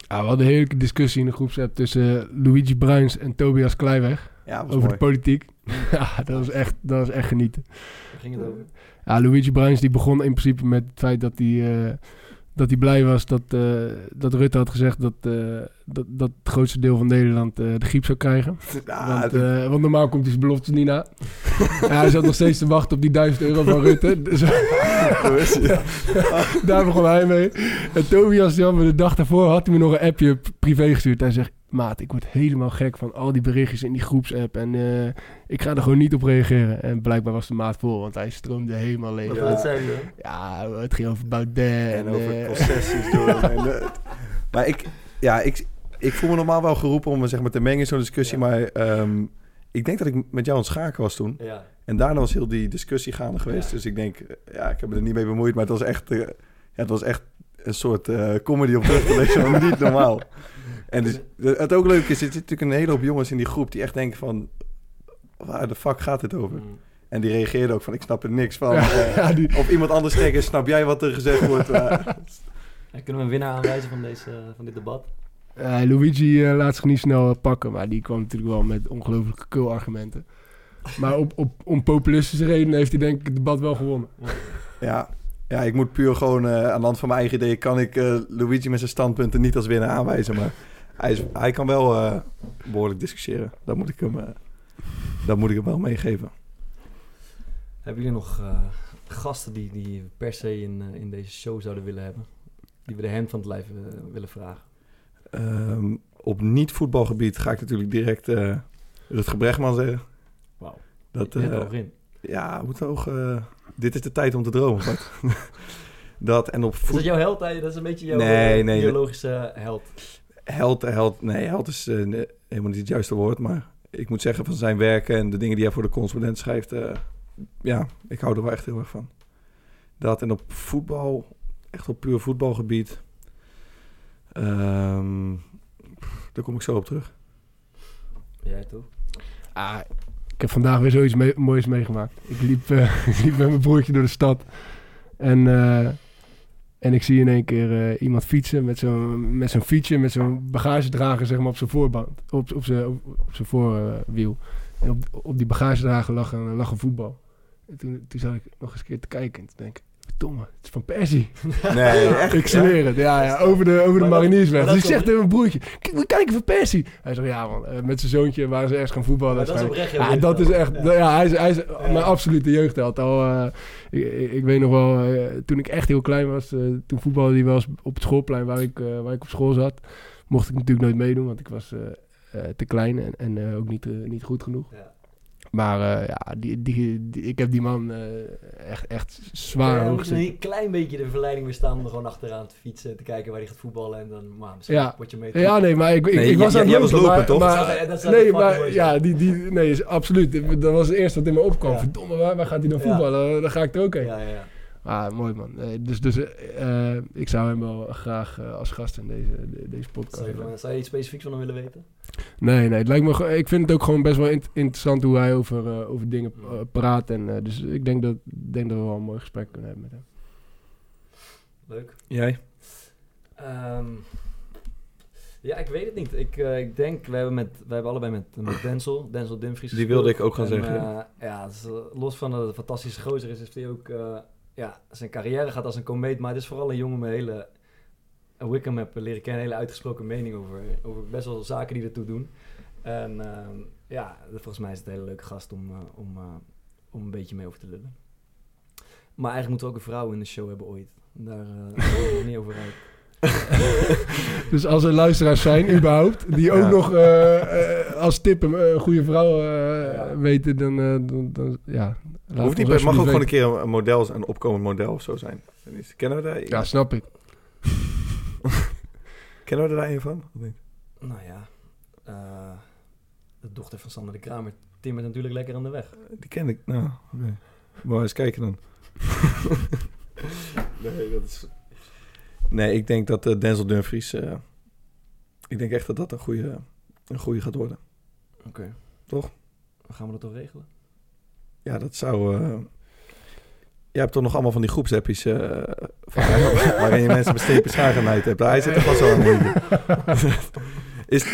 Ja, we hadden een hele discussie in de groepsapp tussen Luigi Bruins en Tobias Kleiweg ja, was over mooi. de politiek. ja, dat was, echt, dat was echt genieten. Waar ging het over? Ja, Luigi Bruins die begon in principe met het feit dat hij, eh, dat hij blij was dat, eh, dat Rutte had gezegd dat, eh, dat, dat het grootste deel van Nederland eh, de griep zou krijgen. Want, eh, want normaal komt hij zijn beloftes niet na. ja, hij zat nog steeds te wachten op die 1000 euro van Rutte. Dus Het. daar begon hij mee. En Tobias, me de dag daarvoor, had hij me nog een appje privé gestuurd. Hij zegt, maat, ik word helemaal gek van al die berichtjes in die groepsapp. En eh, ik ga er gewoon niet op reageren. En blijkbaar was de maat vol, want hij stroomde helemaal leeg. Wat, je dan? Ja, het ging over Baudet. En En, over eh, concessies doen. en, eh, maar ik, ja, ik, ik voel me normaal wel geroepen om me zeg maar, te mengen in zo'n discussie. Ja. Maar ehm, ik denk dat ik met jou aan het schaken was toen. Ja. En daarna was heel die discussie gaande geweest. Ja. Dus ik denk, eh, ja, ik heb me er niet mee bemoeid. Maar het was echt, eh, ja, het was echt een soort eh, comedy op terug te lezen. niet normaal. En dus, het ook leuk is, er zitten natuurlijk een hele hoop jongens in die groep die echt denken van... Waar de fuck gaat dit over? Mm. En die reageerden ook van, ik snap er niks van. ja, ja, die, of iemand anders denkt, snap jij wat er gezegd wordt? Maar- kunnen we een winnaar aanwijzen van, deze, van dit debat? Eh, Luigi eh, laat zich niet snel eh, pakken, maar die kwam natuurlijk wel met ongelooflijke kul-argumenten. Maar op, op, om populistische redenen heeft hij denk ik het debat wel gewonnen. Ja, ja ik moet puur gewoon aan de hand van mijn eigen ideeën... kan ik eh, Luigi met zijn standpunten niet als winnaar aanwijzen. Maar hij, is, hij kan wel eh, behoorlijk discussiëren. Dat moet ik hem, eh, dat moet ik hem wel meegeven. Hebben jullie nog eh, gasten die, die per se in, eh, in deze show zouden willen hebben? Die we de hand van het lijf willen vragen? Ehm, op niet-voetbalgebied ga ik natuurlijk direct eh Rutger Bregman zeggen. Wauw. Dat, al in. ja, moet ook, eh, dit is de tijd om te dromen. Dat en op Is voet... dat jouw held? hè? Dat is een beetje jouw Nee, nee, biologische held. Held, held, nee, held is helemaal niet het juiste woord. Maar ik moet zeggen van zijn werken en de dingen die hij voor de correspondent schrijft. ja, ik hou er wel echt heel erg van. Dat en op voetbal, echt op puur voetbalgebied. Ehm, daar kom ik zo op terug. Jij toch? Ah, ik heb vandaag weer zoiets mee- moois meegemaakt. Ik liep, eh, ik liep met mijn broertje door de stad. En, eh, en ik zie in één keer eh, iemand fietsen met zo'n, met zo'n fietsje, met zo'n bagagedrager zeg maar, op zijn voorband. Op, op zijn, op, op zijn voorwiel. en op, op die bagagedrager lag een, lag een voetbal. En toen, toen zat ik nog eens een keer te kijken en te denken... Het is van Persie. Nee, echt. Ik zweer het, ja, ja, over de, over de Mariniersweg. Dus dat ik is zeg tegen mijn broertje, kijk, we kijken van Persie. Hij zegt, ja man, eh, met zijn zoontje waren ze ergens gaan voetballen. Dat is oprecht Ja, dat is echt, Ja. ja, hij is, hij is mijn absolute jeugdheld. Al, eh, ik, weet nog wel, eh, toen ik echt heel klein was, eh, toen voetbalde hij wel eens op het schoolplein waar ik, eh, waar ik op school zat. Mocht ik natuurlijk nooit meedoen, want ik was te klein en, en ook niet, niet goed genoeg. Ja. Maar eh, ja, die, die, die- ik heb die man eh, echt, echt zwaar Ja, hoog een zitten. heel klein beetje de verleiding weerstaan om er gewoon achteraan te fietsen, te kijken waar hij gaat voetballen en dan maar, misschien Ja. word je mee. Ja, nee, maar ik, ik, Nee, ik was aan het was lopen, lopen, maar- toch? maar- Dat zou- dat zou nee, maar mooi ja, die, die, nee, is absoluut. Dat was het eerste wat in me opkwam. Ja. Verdomme, waar, waar gaat hij dan Ja. voetballen? Dan ga ik er ook heen. Ja, ja, ja. Ah, mooi man. Dus dus eh, eh, ik zou hem wel graag eh, als gast in deze, de- deze podcast Zou je, van- zou je iets specifieks van hem willen weten? Nee, nee. Het lijkt me, ik vind het ook gewoon best wel int- interessant hoe hij over, over dingen eh, praat. En, dus ik denk dat, denk dat we wel een mooi gesprek kunnen hebben met hem. Leuk. Jij? Ehm, ja, ik weet het niet. Ik, eh, ik denk, we hebben, met, we hebben allebei met, met Denzel, Denzel Dumfries Die wilde ik ook gaan En, zeggen, ja, eh, los van dat het een fantastische gozer is, heeft hij ook... ja, zijn carrière gaat als een komeet, maar het is vooral een jongen met hele... Wickham heb leren kennen, een hele uitgesproken mening over, over best wel zaken die ertoe doen. En ehm, ja, volgens mij is het een hele leuke gast om, eh, om, eh, om een beetje mee over te lullen. Maar eigenlijk moeten we ook een vrouw in de show hebben ooit. Daar uh, niet over uit. Dus als er luisteraars zijn, überhaupt, die ook Ja. nog eh, eh, als tip een eh, goede vrouw eh, Ja. weten, dan, eh, dan, dan ja. Hoeft niet, het mag ook gewoon een keer een, model, een opkomend model of zo zijn. Kennen we daar, Ja, snap ik. kennen we er daar een van? Of niet? Nou ja, eh, de dochter van Sander de Kramer timmert natuurlijk lekker aan de weg. Die ken ik. Nou, oké. Maar eens kijken dan. nee, dat is... Nee, ik denk dat eh, Denzel Dumfries... eh, ik denk echt dat dat een goede, een goede gaat worden. Oké. Toch? Dan gaan we dat toch regelen? Ja, dat zou... eh Jij hebt toch nog allemaal van die groepsappies... waarin je mensen met stepen schagenheid hebt. Hij zit er vast wel aan. is,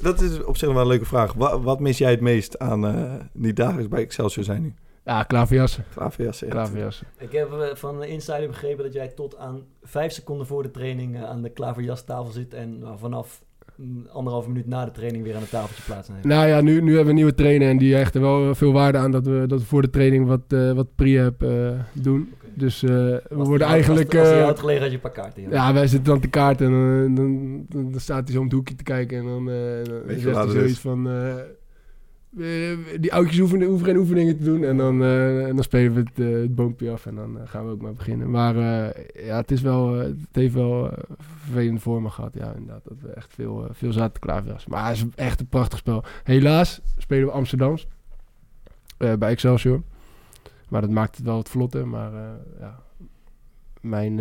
dat is op zich wel een leuke vraag. Wa- wat mis jij het meest aan eh niet dagelijks bij Excelsior zijn nu? Ja, klaverjassen. Klaverjas. echt. Klaverjassen. Ik heb eh, van de insider begrepen dat jij tot aan vijf seconden voor de training eh, aan de klaverjastafel zit en nou, vanaf mm, anderhalve minuut na de training weer aan het tafeltje plaatsneemt. Nou ja, nu, nu hebben we een nieuwe trainer en die hecht er wel veel waarde aan dat we, dat we voor de training wat, eh wat pre-app eh, doen. Dus eh, we worden eigenlijk... Als, eh, gelegen had je een paar kaarten. Ja. ja, wij zitten dan te kaarten en eh, dan, dan, dan staat hij zo om het hoekje te kijken en dan, eh, dan Weet je zegt hij is? zoiets van... eh, die oudjes hoeven geen oefeningen te doen en dan, eh, en dan spelen we het, eh, het boompje af en dan gaan we ook maar beginnen. Maar ja, het, is wel, het heeft wel vervelende vormen gehad. Ja, inderdaad, dat we echt veel, veel zaten te klaverjassen. Maar het is echt een prachtig spel. Helaas spelen we Amsterdams bij Excelsior. Maar dat maakt het wel wat vlotter. Maar ja, mijn,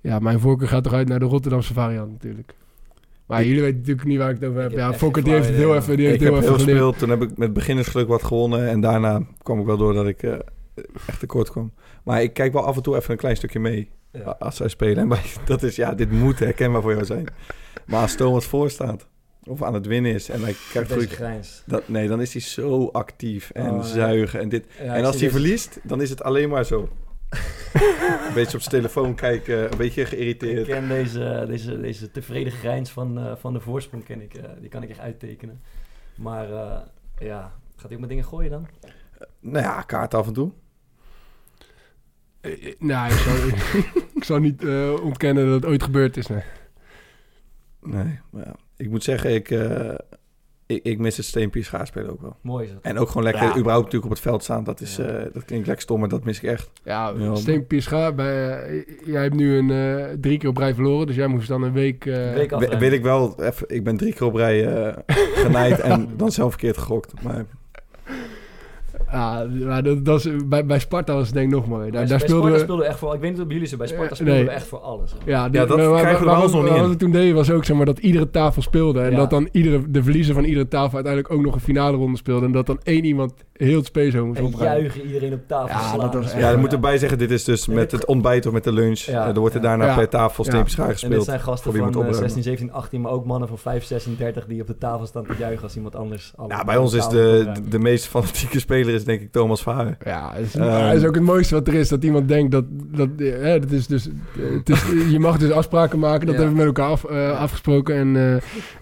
ja, mijn voorkeur gaat toch uit naar de Rotterdamse variant natuurlijk. Maar Ik- jullie weten natuurlijk niet waar ik het over heb. Heb Ja, Fokker die heeft het heel even, die heeft ik heb heel heel even geleerd. gespeeld. Toen heb ik met beginnersgeluk wat gewonnen. En daarna kwam ik wel door dat ik eh, echt tekort kwam. Maar ik kijk wel af en toe even een klein stukje mee. Ja. Als zij spelen. En dat is, ja, dit moet herkenbaar voor jou zijn. Maar als Thomas voor staat. Of aan het winnen is. En hij krijgt. Dat, nee, dan is hij zo actief en Oh, zuigen. En, dit. Ja, en als hij verliest, dan is het alleen maar zo. Een beetje op zijn telefoon kijken. Een beetje Ik geïrriteerd. ken deze, deze, deze tevreden grijns van, eh, van de voorsprong, ken ik, eh, die kan ik echt uittekenen. Maar eh, ja, gaat hij ook met dingen gooien dan? Nou ja, kaart af en toe. Eh, eh, Nou, ik zou, ik zou niet eh, ontkennen dat het ooit gebeurd is. Nee. Nee, maar ja. ik moet zeggen, ik, eh, ik, ik mis het steempje schaarspelen ook wel. Mooi is het. En ook gewoon lekker, Ja. überhaupt natuurlijk op het veld staan. Dat, is, Ja. eh, dat klinkt lekker stom, maar dat mis ik echt. Ja, Ja, bij, eh, jij hebt nu een, eh, drie keer op rij verloren, dus jij moest dan een week... eh, Een week weet ik wel, even, ik ben drie keer op rij eh genaaid en dan zelf verkeerd gegokt. Maar Ja, maar dat, dat is, bij, bij Sparta was het denk ik nog mooi. Daar, Bij- daar bij speelden Sparta we... speelden we echt voor... Ik weet niet of bij jullie zo, bij Sparta Eh, speelden nee. we echt voor alles. Ja, Ja, dat krijgen we ons nog niet Wat we toen deden was ook zeg maar, dat iedere tafel speelde. En Ja. dat dan iedere, de verliezer van iedere tafel uiteindelijk ook nog een finale ronde speelde. En dat dan één iemand heel het space moest En opruimen. juichen iedereen op tafel Ja, slaan. dat was echt- ja, dan moet erbij zeggen, dit is dus met het ontbijt of met de lunch. Ja, Eh, er wordt er ja. daarna Ja. per tafel Ja. schaar En dit gespeeld. zijn gasten voor wie van moet eh, opruimen. 16, 17, 18, maar ook mannen van 5, 36 die op de tafel staan te juichen als iemand anders... alle- Ja, bij ons is tafel de, opruimt. de meest fanatieke speler is denk ik Thomas Verhaar. Ja, het is, Ehm. is ook het mooiste wat er is. Dat iemand denkt dat... dat eh, hè, dat is dus, het is, je mag dus afspraken maken. Dat Ja. hebben we met elkaar af, eh, afgesproken. En, eh,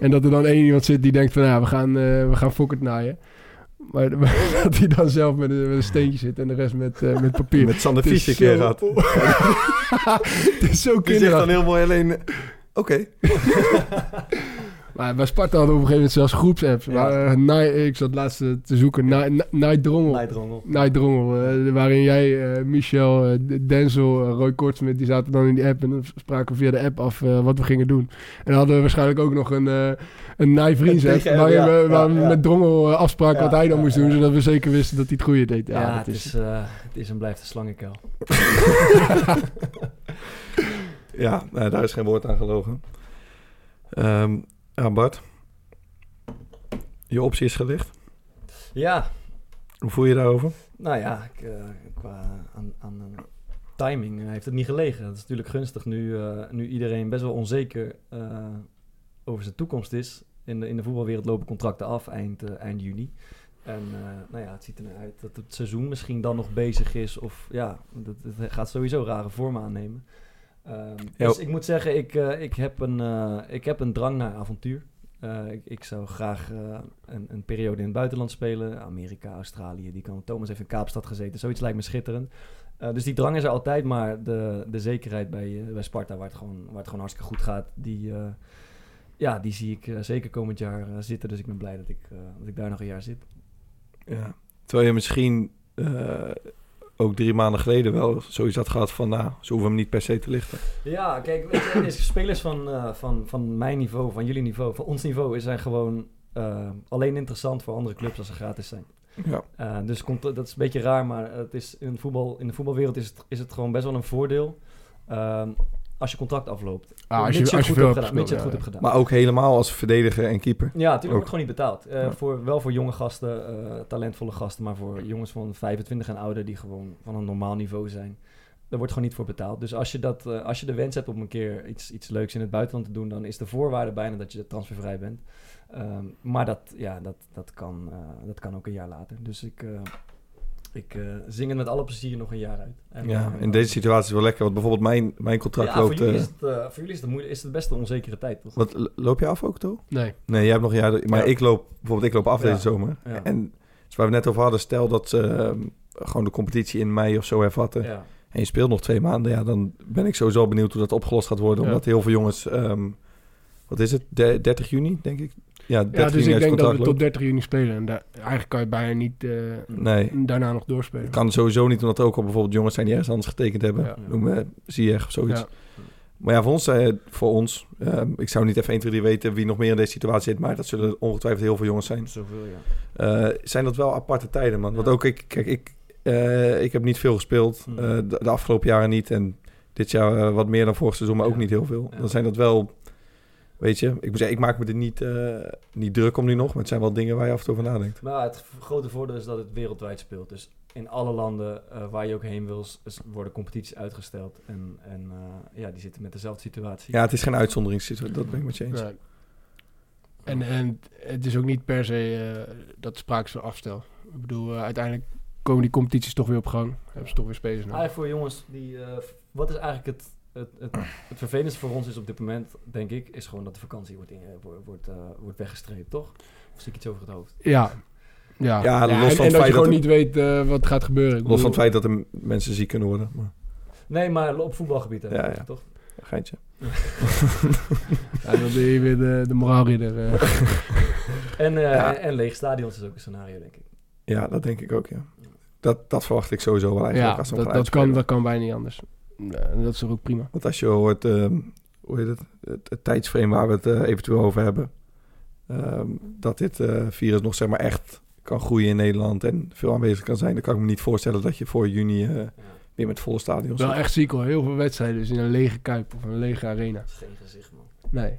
en dat er dan één iemand zit die denkt van... Ja, we gaan, eh we gaan fokkert naaien. Maar, maar dat hij dan zelf met een, met een steentje zit en de rest met, eh, met papier. Met Sander een keer gehad. het is zo Die zegt dan kinderachtig. heel mooi alleen... Oké. Maar bij Sparta hadden we op een gegeven moment zelfs groepsapps. Ja. Maar, eh, Night- ik zat laatst eh, te zoeken. Night, Drongel. Nijdrongel. Night Drongel. eh, waarin jij, eh, Michel, Denzel, Roy Kortsmit, die zaten dan in die app. En dan spraken we via de app af wat we gingen doen. En dan hadden we waarschijnlijk ook nog een, eh een Night waar we met Drongel afspraken Ja, wat hij dan ja, moest ja. doen. Zodat we zeker wisten dat hij het goede deed. Ja, het, is... eh, het is en blijft een slangenkuil. Ja, daar is geen woord aan gelogen. Ehm, ja, Bart. je optie is gelicht. Ja, Hoe voel je daarover? nou ja, ik, eh, qua aan, aan eh, timing heeft het niet gelegen. Het is natuurlijk gunstig nu, eh, nu iedereen best wel onzeker eh, over zijn toekomst is. In de, in de voetbalwereld lopen contracten af eind, eh, eind juni. En eh, nou ja, het ziet er naar uit dat het seizoen misschien dan nog bezig is. Of ja, dat, het gaat sowieso rare vormen aannemen. Ehm, dus ik moet zeggen, ik, eh, ik, heb een, eh, ik heb een drang naar avontuur. Eh, ik, ik zou graag een, een periode in het buitenland spelen. Amerika, Australië, die kan. Thomas heeft in Kaapstad gezeten. Zoiets lijkt me schitterend. Dus die drang is er altijd, maar de, de zekerheid bij, bij Sparta, waar het, gewoon, waar het gewoon hartstikke goed gaat, die, ja, die zie ik zeker komend jaar zitten. Dus ik ben blij dat ik, dat ik daar nog een jaar zit. Ja. Terwijl je misschien ook drie maanden geleden wel zoiets had gehad van... nou, ze hoeven hem niet per se te lichten. Ja, kijk, er is spelers van, eh, van, van mijn niveau, van jullie niveau, van ons niveau, zijn gewoon eh, alleen interessant voor andere clubs als ze gratis zijn. Ja. Eh, dus komt, dat is een beetje raar, maar het is in, het voetbal, in de voetbalwereld is het, is het gewoon best wel een voordeel ehm, als je contract afloopt. Ah, als je- Mits als je het goed hebt gedaan. mits je het goed ja. hebt gedaan. Maar ook helemaal als verdediger en keeper. Ja, natuurlijk wordt gewoon niet betaald. Eh, Ja. voor, wel voor jonge gasten, eh, talentvolle gasten, maar voor jongens van 25 en ouder die gewoon van een normaal niveau zijn. Daar wordt gewoon niet voor betaald. Dus als je, dat, eh, als je de wens hebt om een keer iets, iets leuks in het buitenland te doen, dan is de voorwaarde bijna dat je transfervrij bent. Ehm, maar dat, ja, dat, dat, kan, eh, dat kan ook een jaar later. Dus ik, eh, ik eh, zing het met alle plezier nog een jaar uit. En, Ja, eh, in deze situatie is het wel lekker. Want bijvoorbeeld mijn, mijn contract ja, voor loopt... jullie, eh, is het, eh, voor jullie is het, is het best een onzekere tijd, toch? wat, loop je af ook, toch? Nee. Nee, jij hebt nog een jaar... Maar Ja. ik loop... Bijvoorbeeld, ik loop af Ja. deze zomer. Ja. En dus waar we net over hadden... Stel dat ze ehm, gewoon de competitie in mei of zo hervatten... ja. en je speelt nog twee maanden... Ja, dan ben ik sowieso benieuwd hoe dat opgelost gaat worden. Ja. Omdat heel veel jongens... ehm, wat is het? De- 30 juni, denk ik? Ja, 30 Ja, dus juni ik denk dat we tot loopt. 30 juni spelen. En daar, eigenlijk kan je bijna niet eh, Nee, daarna nog doorspelen. kan sowieso niet... omdat er ook al bijvoorbeeld jongens zijn die ergens anders getekend hebben. Ja. Noem me Ziyech of zoiets. Ja. Maar ja, voor ons, eh, voor ons ehm, ik zou niet even 1, 2, 3 weten wie nog meer in deze situatie zit, maar dat zullen ongetwijfeld heel veel jongens zijn. Zoveel, ja. Eh, zijn dat wel aparte tijden, man. Want ook ik, kijk, ik, eh, ik heb niet veel gespeeld, Hmm. eh, de, de afgelopen jaren niet. En dit jaar wat meer dan vorig seizoen, maar ook niet heel veel. Ja. Dan zijn dat wel, weet je, ik moet zeggen, ik maak me er niet, eh, niet druk om nu nog, maar het zijn wel dingen waar je af en toe over nadenkt. Maar het grote voordeel is dat het wereldwijd speelt. Dus in alle landen eh, waar je ook heen wil, worden competities uitgesteld. En, en eh, ja, die zitten met dezelfde situatie. Ja, het is geen uitzonderingssituatie, dat ben ik met je eens. Ja. En, en het is ook niet per se eh, dat sprake is van afstel. Ik bedoel, uiteindelijk komen die competities toch weer op gang. Hebben ze toch weer spelers nodig. Eigenlijk voor jongens die... eh, wat is eigenlijk het, het, het, het vervelendste voor ons is op dit moment, denk ik, is gewoon dat de vakantie wordt, in, wordt, wordt, eh, wordt weggestreept, toch? Of zie ik iets over het hoofd? Ja. Ja, Ja, los en, van en dat je dat gewoon er- niet weet eh, wat gaat gebeuren. Ik Los van het feit dat er mensen ziek kunnen worden. Maar, Nee, maar op voetbalgebied, hè, Ja, ja. toch? geintje. ja, dan ben je weer de, de moraalridder. eh. En, eh, Ja. en, en leeg stadions is ook een scenario, denk ik. Ja, dat denk ik ook, ja. Dat, dat verwacht ik sowieso wel eigenlijk. ja, als dat, dat, kan, dat kan bijna niet anders. En dat is toch ook prima. Want als je hoort, ehm, hoe heet het, het, het tijdsframe waar we het eh, eventueel over hebben, ehm, dat dit eh, virus nog zeg maar echt kan groeien in Nederland en veel aanwezig kan zijn, dan kan ik me niet voorstellen dat je voor juni eh, Ja. weer met volle stadions Wel echt ziek hoor. Heel veel wedstrijden. Dus in een lege kuip of een lege arena. Dat is geen gezicht, man. Nee.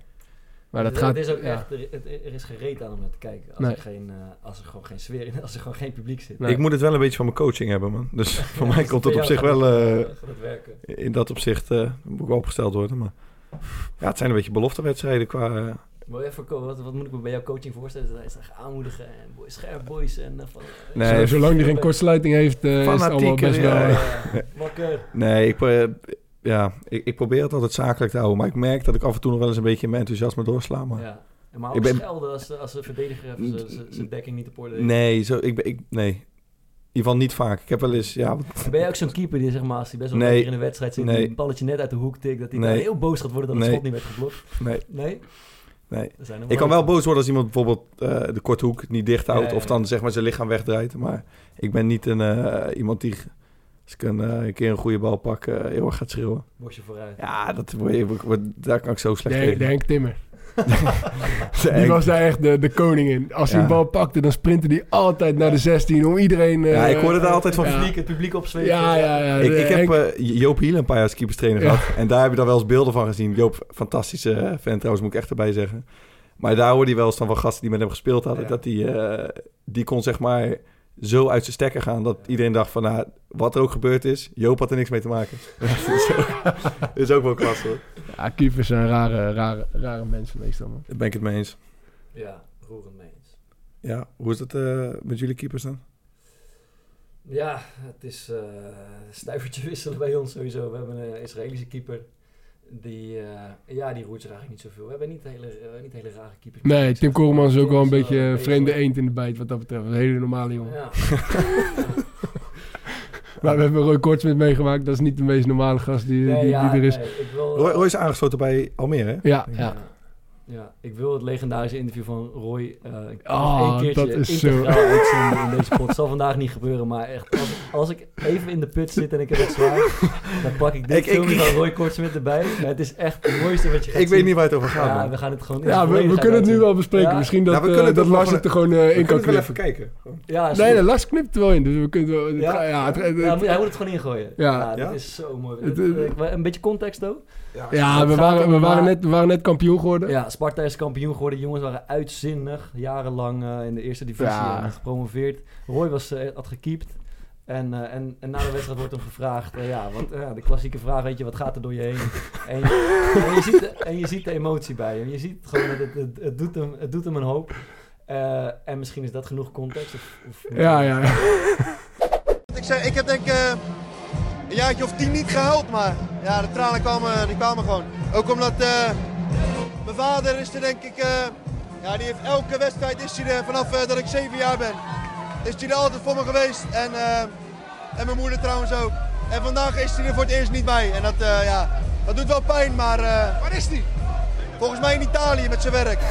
Maar dat het, gaat... het is ook ja. echt, er, er is gereed aan om naar te kijken. Als, Nee. er, geen, eh, als er gewoon geen sfeer in, als er gewoon geen publiek zit. Nee. Ik moet het wel een beetje van mijn coaching hebben, man. Dus voor mij dus komt het op zich wel het, eh, gaat het werken. in dat opzicht eh, moet ik wel opgesteld worden. Maar ja, het zijn een beetje beloftewedstrijden qua... Maar even, co- wat, wat moet ik me bij jouw coaching voorstellen? Is dat is echt aanmoedigen en boys, scherp boys en... van, Nee, zolang die geen kortsluiting heeft, eh, is het allemaal best wel... wakker. Nee, ik, ja, ik, ik probeer het altijd zakelijk te houden. Maar ik merk dat ik af en toe nog wel eens een beetje mijn enthousiasme doorsla. Maar Ja. Maar Ik ook ben- schelden als, als de verdediger zijn- dekking niet op orde heeft. nee, zo, ik, ben- ik, nee, in ieder geval niet vaak. Ik heb wel eens, ja, wat- Ben je ook zo'n keeper die zeg maar, als hij best wel Nee. in de wedstrijd zit, Nee. een balletje net uit de hoek tikt, dat hij Nee. heel boos gaat worden dat het schot niet werd geblokt? nee, Nee? nee. Ik kan wel boos worden als iemand bijvoorbeeld eh, de korte hoek niet dicht houdt. Ja, ja, Of dan zeg maar zijn lichaam wegdraait. Maar ik ben niet een, eh, iemand die, als ik een, eh, een keer een goede bal pak, eh, heel erg gaat schreeuwen. Bosje vooruit. Ja, dat, daar kan ik zo slecht tegen. de Henk Timmer. Die Henk- was daar echt de, de koning in. Als hij Ja. een bal pakte, dan sprintte hij altijd naar de 16 om iedereen... eh, Ja, ik hoorde daar altijd van Het ja. publiek, het publiek opzweept. Ja, ja, ja. Ik, ik heb eh, Joop Hiel een paar jaar als keeperstrainer Ja. gehad. En daar heb je dan wel eens beelden van gezien. Joop, fantastische eh, fan trouwens, moet ik echt erbij zeggen. Maar daar hoorde hij wel eens dan van gasten die met hem gespeeld hadden... Ja. dat hij, eh, die kon zeg maar zo uit zijn stekker gaan... dat iedereen dacht van, nou, wat er ook gebeurd is... Joop had er niks mee te maken. dat, is ook, dat is ook wel klasse, hoor. Ja, keepers zijn rare, rare, rare mensen meestal, man. Daar ben ik het mee eens. Ja, roerend mee eens. Ja, hoe is dat eh, met jullie keepers dan? Ja, het is eh stuivertje wisselen bij ons sowieso. We hebben een Israëlische keeper. Die, eh, ja, die roert zich eigenlijk niet zoveel. We hebben niet hele, niet hele rare keepers. Nee, Tim Koreman is ook wel een beetje een vreemde eend in de bijt wat dat betreft. Een hele normale jongen. Ja. Maar we hebben Roy Kortsmit meegemaakt. Dat is niet de meest normale gast die, Nee, die, ja, die er is. nee, ik wil, Roy, Roy is aangesloten bij Almere, hè? Ja, ja. Ja. Ik wil het legendarische interview van Roy eh Oh, nog één keertje dat is zo- integraal uitzenden in deze pot. Het zal vandaag niet gebeuren, maar echt, als, als ik even in de put zit en ik heb het zwaar, dan pak ik dit Ik- ik- filmpje van Roy Kortsmit erbij. Ja, het is echt het mooiste wat je gaat Ik zien. weet niet waar het over gaat, Ja, man. we gaan het gewoon Ja, we, kunnen het nu wel bespreken. Ja. Misschien dat, Ja, we eh, kunnen het dat Lars gewoon- het er gewoon We in kunnen kan het wel knippen. even kijken. Gewoon. Ja, Nee, nee, Lars knipt er wel in. Dus we kunnen wel... het- Ja? ja, het- het- Ja, moet- hij moet het gewoon ingooien. Ja. Ja, dat Ja? is zo mooi. Een beetje context ook. Ja, we waren, we, waren net, we waren net kampioen geworden. Ja, Sparta is kampioen geworden. De jongens waren uitzinnig. Jarenlang eh, in de eerste divisie Ja. en gepromoveerd. Roy was, eh, had gekiept. En, eh, en, en na de wedstrijd wordt hem gevraagd, eh, ja, wat, ja, de klassieke vraag, weet je, wat gaat er door je heen? En, je- en, je, ziet, de- en je ziet de emotie bij hem. Je ziet gewoon, dat het, het, het, doet, hem, het doet hem een hoop. Eh, en misschien is dat genoeg context. Of, of Ja, ja, ja. Ik, zeg, ik heb denk ik eh, een jaartje of tien niet gehuild, maar ja, de tranen kwamen, die kwamen gewoon. Ook omdat eh, mijn vader is er denk ik, eh, ja, die heeft elke wedstrijd is hij er vanaf eh, dat ik zeven jaar ben. Is hij er altijd voor me geweest en, eh, en mijn moeder trouwens ook. En vandaag is hij er voor het eerst niet bij en dat, eh, ja, dat doet wel pijn, maar... eh, Waar is hij? Volgens mij in Italië met zijn werk.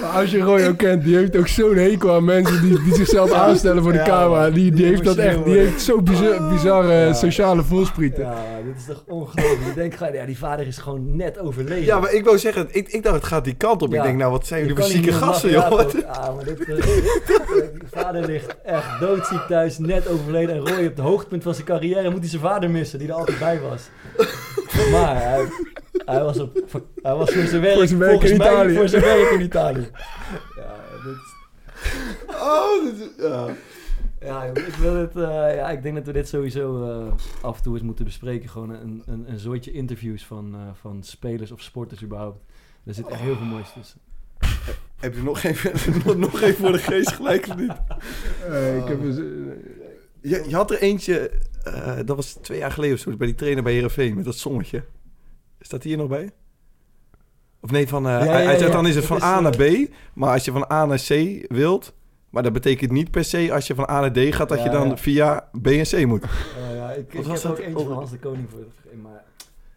Maar als je Roy ook kent, die heeft ook zo'n hekel aan mensen die, die zichzelf aanstellen voor de Ja, camera. Die, die heeft dat echt, die heeft zo bizar, bizarre Ja. sociale voelsprieten. Ja, dit is toch ongelooflijk. Je denkt gewoon, ja, die vader is gewoon net overleden. Ja, maar ik wou zeggen, ik, ik dacht het gaat die kant op. Ja. Ik denk, nou wat zijn jullie voor zieke gasten, joh. ja, maar dit, eh, die vader ligt echt doodziek thuis, net overleden. En Roy op het hoogtepunt van zijn carrière moet hij zijn vader missen, die er altijd bij was. Maar hij, hij, was, op, hij was voor zijn werk, Voor zijn werk volgens in mij Italië. voor zijn werk in Italië. Ja, dit is- Oh, dit is- ja. ja, ik, wil het, eh, ja, ik denk dat we dit sowieso eh, af en toe eens moeten bespreken. Gewoon een, een, een zooitje interviews van, eh, van spelers of sporters überhaupt. Er zit echt heel veel moois tussen. Heb je nog even, nog, nog even voor de geest gelijk of niet? Eh, ik heb eens, eh, Je, je had er eentje, eh, dat was twee jaar geleden of zo, bij die trainer bij Heerenveen, met dat zonnetje. Staat die hier nog bij? Of nee, van, eh, Ja, hij, ja, hij zegt ja. dan is het van is, A naar eh, B, maar als je van A naar C wilt, maar dat betekent niet per se als je van A naar D gaat, dat Ja, je dan ja. via B en C moet. Ja, ja, ik, Wat ik was heb dat? ook eentje Oh. van Hans de Koning voor vergeten, maar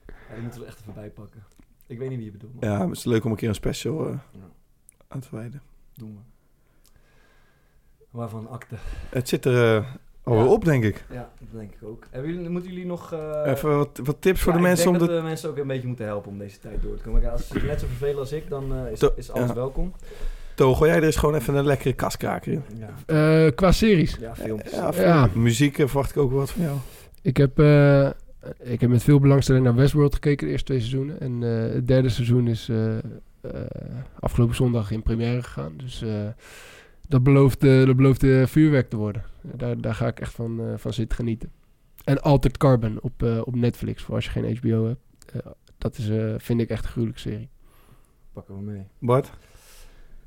ja, die moeten we echt even bijpakken. Ik weet niet wie je bedoelt, maar Ja, het is leuk om een keer een special eh, Ja. aan te wijden. doen we. Waarvan akte. Het zit er eh, alweer Ja. op, denk ik. Ja, dat denk ik ook. Hebben jullie, moeten jullie nog... eh, Even wat, wat tips voor de mensen ik om denk de... dat we mensen ook een beetje moeten helpen om deze tijd door te komen. Kijk, als ze net zo vervelen als ik, dan eh, is, To- is alles ja. welkom. To, gooi jij er eens gewoon even een lekkere kaskraker in. Ja, eh, qua series. ja filmpjes. Ja, Ja. muziek verwacht ik ook wat van jou. Ik heb, eh, ik heb met veel belangstelling naar Westworld gekeken de eerste twee seizoenen. En eh, het derde seizoen is afgelopen zondag in première gegaan. Dus eh, dat, belooft, eh, dat belooft eh, vuurwerk te worden. daar, daar ga ik echt van, eh, van zitten genieten. En Altered Carbon op, eh, op Netflix, voor als je geen HBO hebt. Eh, dat is, eh, vind ik echt een gruwelijke serie. Pakken we mee. Bart?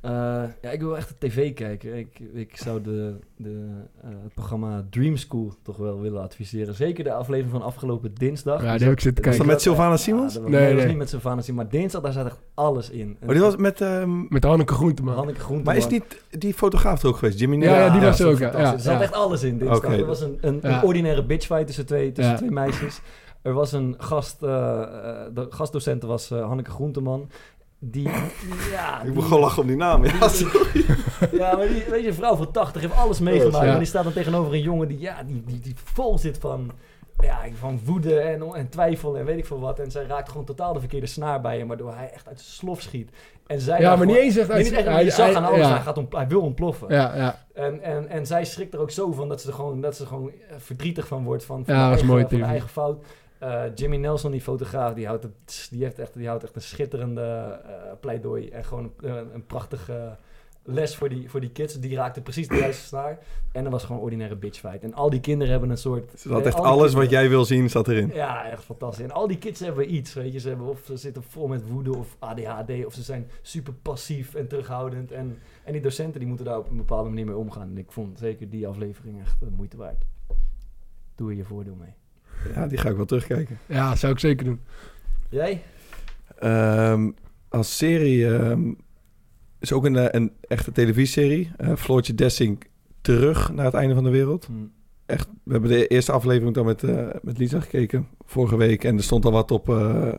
Eh, ja, ik wil echt de tv kijken. Ik, ik zou de, de, eh, het programma Dream School toch wel willen adviseren. Zeker de aflevering van afgelopen dinsdag. Ja, die heb ik zitten dat- Is dat kijken. met Sylvana Ja, Simons? dat was, Nee, nee, dat was niet met Sylvana Simons. Maar dinsdag, daar zat echt alles in. Oh, die was met... ehm, Met Hanneke Groenteman. Hanneke Groenteman. maar is niet die fotograaf er ook geweest? Jimmy Ja, ja, die was er ook, Er zat echt alles in dinsdag. Er was een, een, Ja. een ordinaire bitchfight tussen twee, tussen Ja. twee meisjes. Er was een gast, eh, eh, de gastdocent was eh, Hanneke Groenteman. Die, ja... Ik die- begon lachen om die naam. Ja, sorry. Ja, maar die, weet je, een vrouw van 80 heeft alles meegemaakt. Ja. Maar die staat dan tegenover een jongen die, ja, die, die, die vol zit van, ja, van woede en, en twijfel en weet ik veel wat. En zij raakt gewoon totaal de verkeerde snaar bij hem, waardoor hij echt uit zijn slof schiet. En zij Ja, maar niet eens echt uit hij- je zag aan alles, ja. hij, gaat ontpl- hij wil ontploffen. Ja, ja. En, en, en zij schrikt er ook zo van dat ze er gewoon, dat ze gewoon verdrietig van wordt van, van, Ja, de, dat was eigen, mooi van de eigen fout. Eh, Jimmy Nelson, die fotograaf, die houdt, het, die, heeft echt, die houdt echt een schitterende eh, pleidooi. En gewoon een, een prachtige les voor die, voor die kids. Die raakte precies de juiste snaar. En dat was gewoon een ordinaire bitchfight. En al die kinderen hebben een soort... Ze had echt alles wat jij wil zien, zat erin. ja, echt fantastisch. En al die kids hebben iets, weet je. Ze hebben of ze zitten vol met woede of ADHD, of ze zijn super passief en terughoudend. En, en die docenten die moeten daar op een bepaalde manier mee omgaan. En ik vond zeker die aflevering echt de moeite waard. Doe er je voordeel mee. Ja, die ga ik wel terugkijken. ja, zou ik zeker doen. Jij? Ehm, als serie ehm, is ook een, eh, een echte televisieserie. Eh Floortje Dessing terug naar het einde van de wereld. Hm. Echt, we hebben de eerste aflevering dan met, eh, met Lisa gekeken vorige week. En er stond al wat op, eh, hoe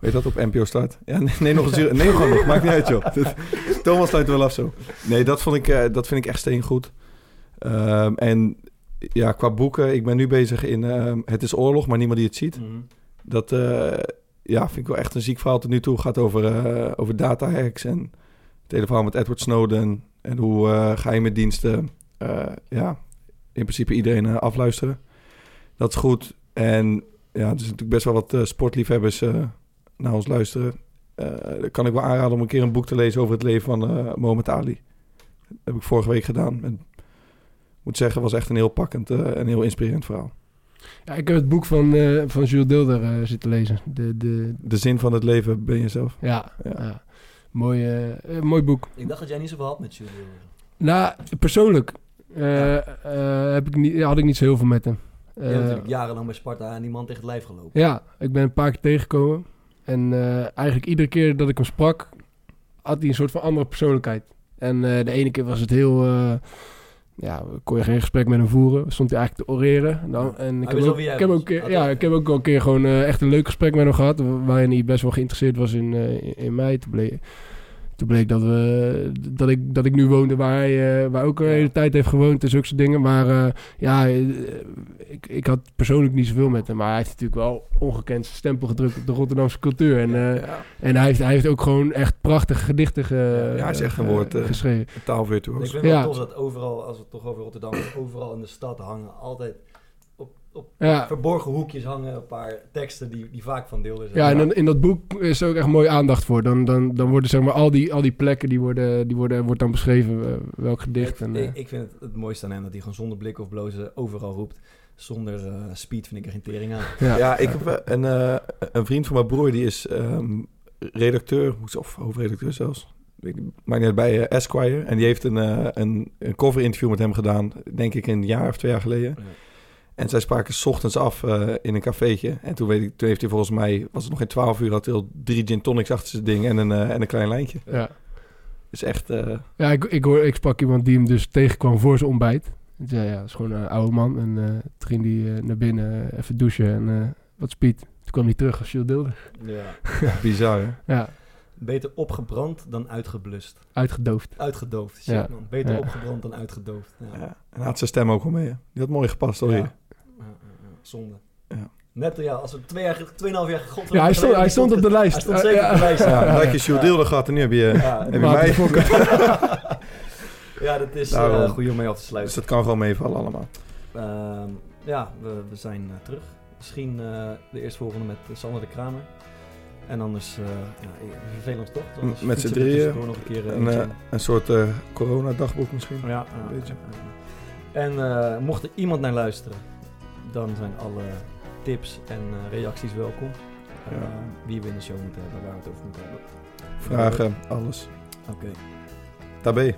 heet dat, op NPO Start. Ja, nee, nee nog een zuur. Nee, gewoon nog. Maakt niet uit, joh. Thomas sluit wel af zo. Nee, dat, vond ik, eh, dat vind ik echt steengoed. Ehm, en ja, qua boeken, ik ben nu bezig in ehm, Het is oorlog, maar niemand die het ziet. Hm. Dat eh, ja, vind ik wel echt een ziek verhaal tot nu toe. gaat over, eh over data hacks en het hele verhaal met Edward Snowden. En hoe eh geheime diensten ja, in principe iedereen afluisteren. Dat is goed. En ja, er zijn natuurlijk best wel wat sportliefhebbers naar ons luisteren. Kan ik wel aanraden om een keer een boek te lezen over het leven van Mohammed Ali. Dat heb ik vorige week gedaan. En moet zeggen, was echt een heel pakkend eh, en heel inspirerend verhaal. Ja, ik heb het boek van, eh, van Jules Deelder eh, zitten lezen. De, de, De zin van het leven ben jezelf. ja, Ja. ja. Mooi, mooi boek. Ik dacht dat jij niet zoveel had met Jules. Nou, persoonlijk eh, eh, heb ik niet, had ik niet zo heel veel met hem. Je hebt natuurlijk jarenlang bij Sparta en die man tegen het lijf gelopen. Ja, ik ben een paar keer tegengekomen. En eh, eigenlijk iedere keer dat ik hem sprak, had hij een soort van andere persoonlijkheid. En eh, de ene keer was het heel... ja, kon je geen gesprek met hem voeren. Stond hij eigenlijk te oreren. En, dan, en ik, heb al ook, ik, heb ook, ja, ik heb ook wel een keer gewoon eh, echt een leuk gesprek met hem gehad. Waarin hij best wel geïnteresseerd was in, eh, in- mij. Toen toen bleek dat, we, dat, ik, dat ik nu woonde waar hij eh, waar ook een Ja. hele tijd heeft gewoond. En zulke dingen. Maar eh, ja, eh, ik, ik had persoonlijk niet zoveel met hem. Maar hij heeft natuurlijk wel ongekend zijn stempel gedrukt op de Rotterdamse cultuur. En, eh, ja. en hij, heeft, hij heeft ook gewoon echt prachtige gedichten ge- Ja, hij is echt een woord, eh, geschreven. Een taalvirtuoos. Ik vind het Ja. wel tof dat overal, als we het toch over Rotterdam hebben, overal in de stad hangen altijd op, Ja. verborgen hoekjes hangen een paar teksten die, die vaak van deel zijn. Ja, en dan, in dat boek is er ook echt mooi aandacht voor. Dan, dan, dan worden zeg maar al die, al die plekken die worden, die worden, wordt dan beschreven eh, welk gedicht. ik, En, eh, ik, ik vind het het mooiste aan hem dat hij gewoon zonder blik of blozen overal roept. Zonder eh, speed vind ik er geen tering aan. ja. Ja, ik heb een, eh, een vriend van mijn broer, die is ehm, redacteur, of hoofdredacteur zelfs. Maakt niet uit, bij Esquire. En die heeft een, een, een cover interview met hem gedaan, denk ik een jaar of twee jaar geleden. Ja. En zij spraken 's ochtends af eh, in een cafeetje. En toen, weet ik, toen heeft hij volgens mij, was het nog geen 12 uur, had hij al drie gin tonics achter zijn ding en een, eh, en een klein lijntje. ja. Dus echt, eh, ja ik, ik, hoor, ik sprak iemand die hem dus tegenkwam voor zijn ontbijt. En zei, ja, dat is gewoon een oude man. En eh, toen ging hij naar binnen, even douchen en eh, wat speed. Toen kwam hij terug als Jules Deelder. Ja. bizar, hè? Ja, Beter opgebrand dan uitgeblust. uitgedoofd. Uitgedoofd, shit Ja. man. Beter Ja. opgebrand dan uitgedoofd. Ja. Ja. En had zijn stem ook wel mee, hè? Die had mooi gepast alweer. Zonde. Ja. Net, ja, als we twee jaar, tweeënhalf jaar god. Ja, hij stond, hij stond op de lijst. Hij stond zeker Ja, op de lijst. Ja, Ja, dat je Deelder gehad en nu heb je, Ja, heb je mij. ja, dat is eh goed om mee af te Dus sluiten. dat kan gewoon meevallen allemaal. Ehm, ja, we, we zijn eh, terug. Misschien eh, de eerstvolgende met Sander de Kramer. En anders, eh ja, we vervelen ons toch? Anders Met z'n drieën. tussendoor nog een keer Een, in. een soort eh corona-dagboek misschien. Ja, een beetje. En eh, mocht er iemand naar luisteren, dan zijn alle tips en eh, reacties welkom. Eh, Ja. Wie we in de show moeten hebben, waar we het over moeten hebben. Vragen, alles. Oké. Tabé.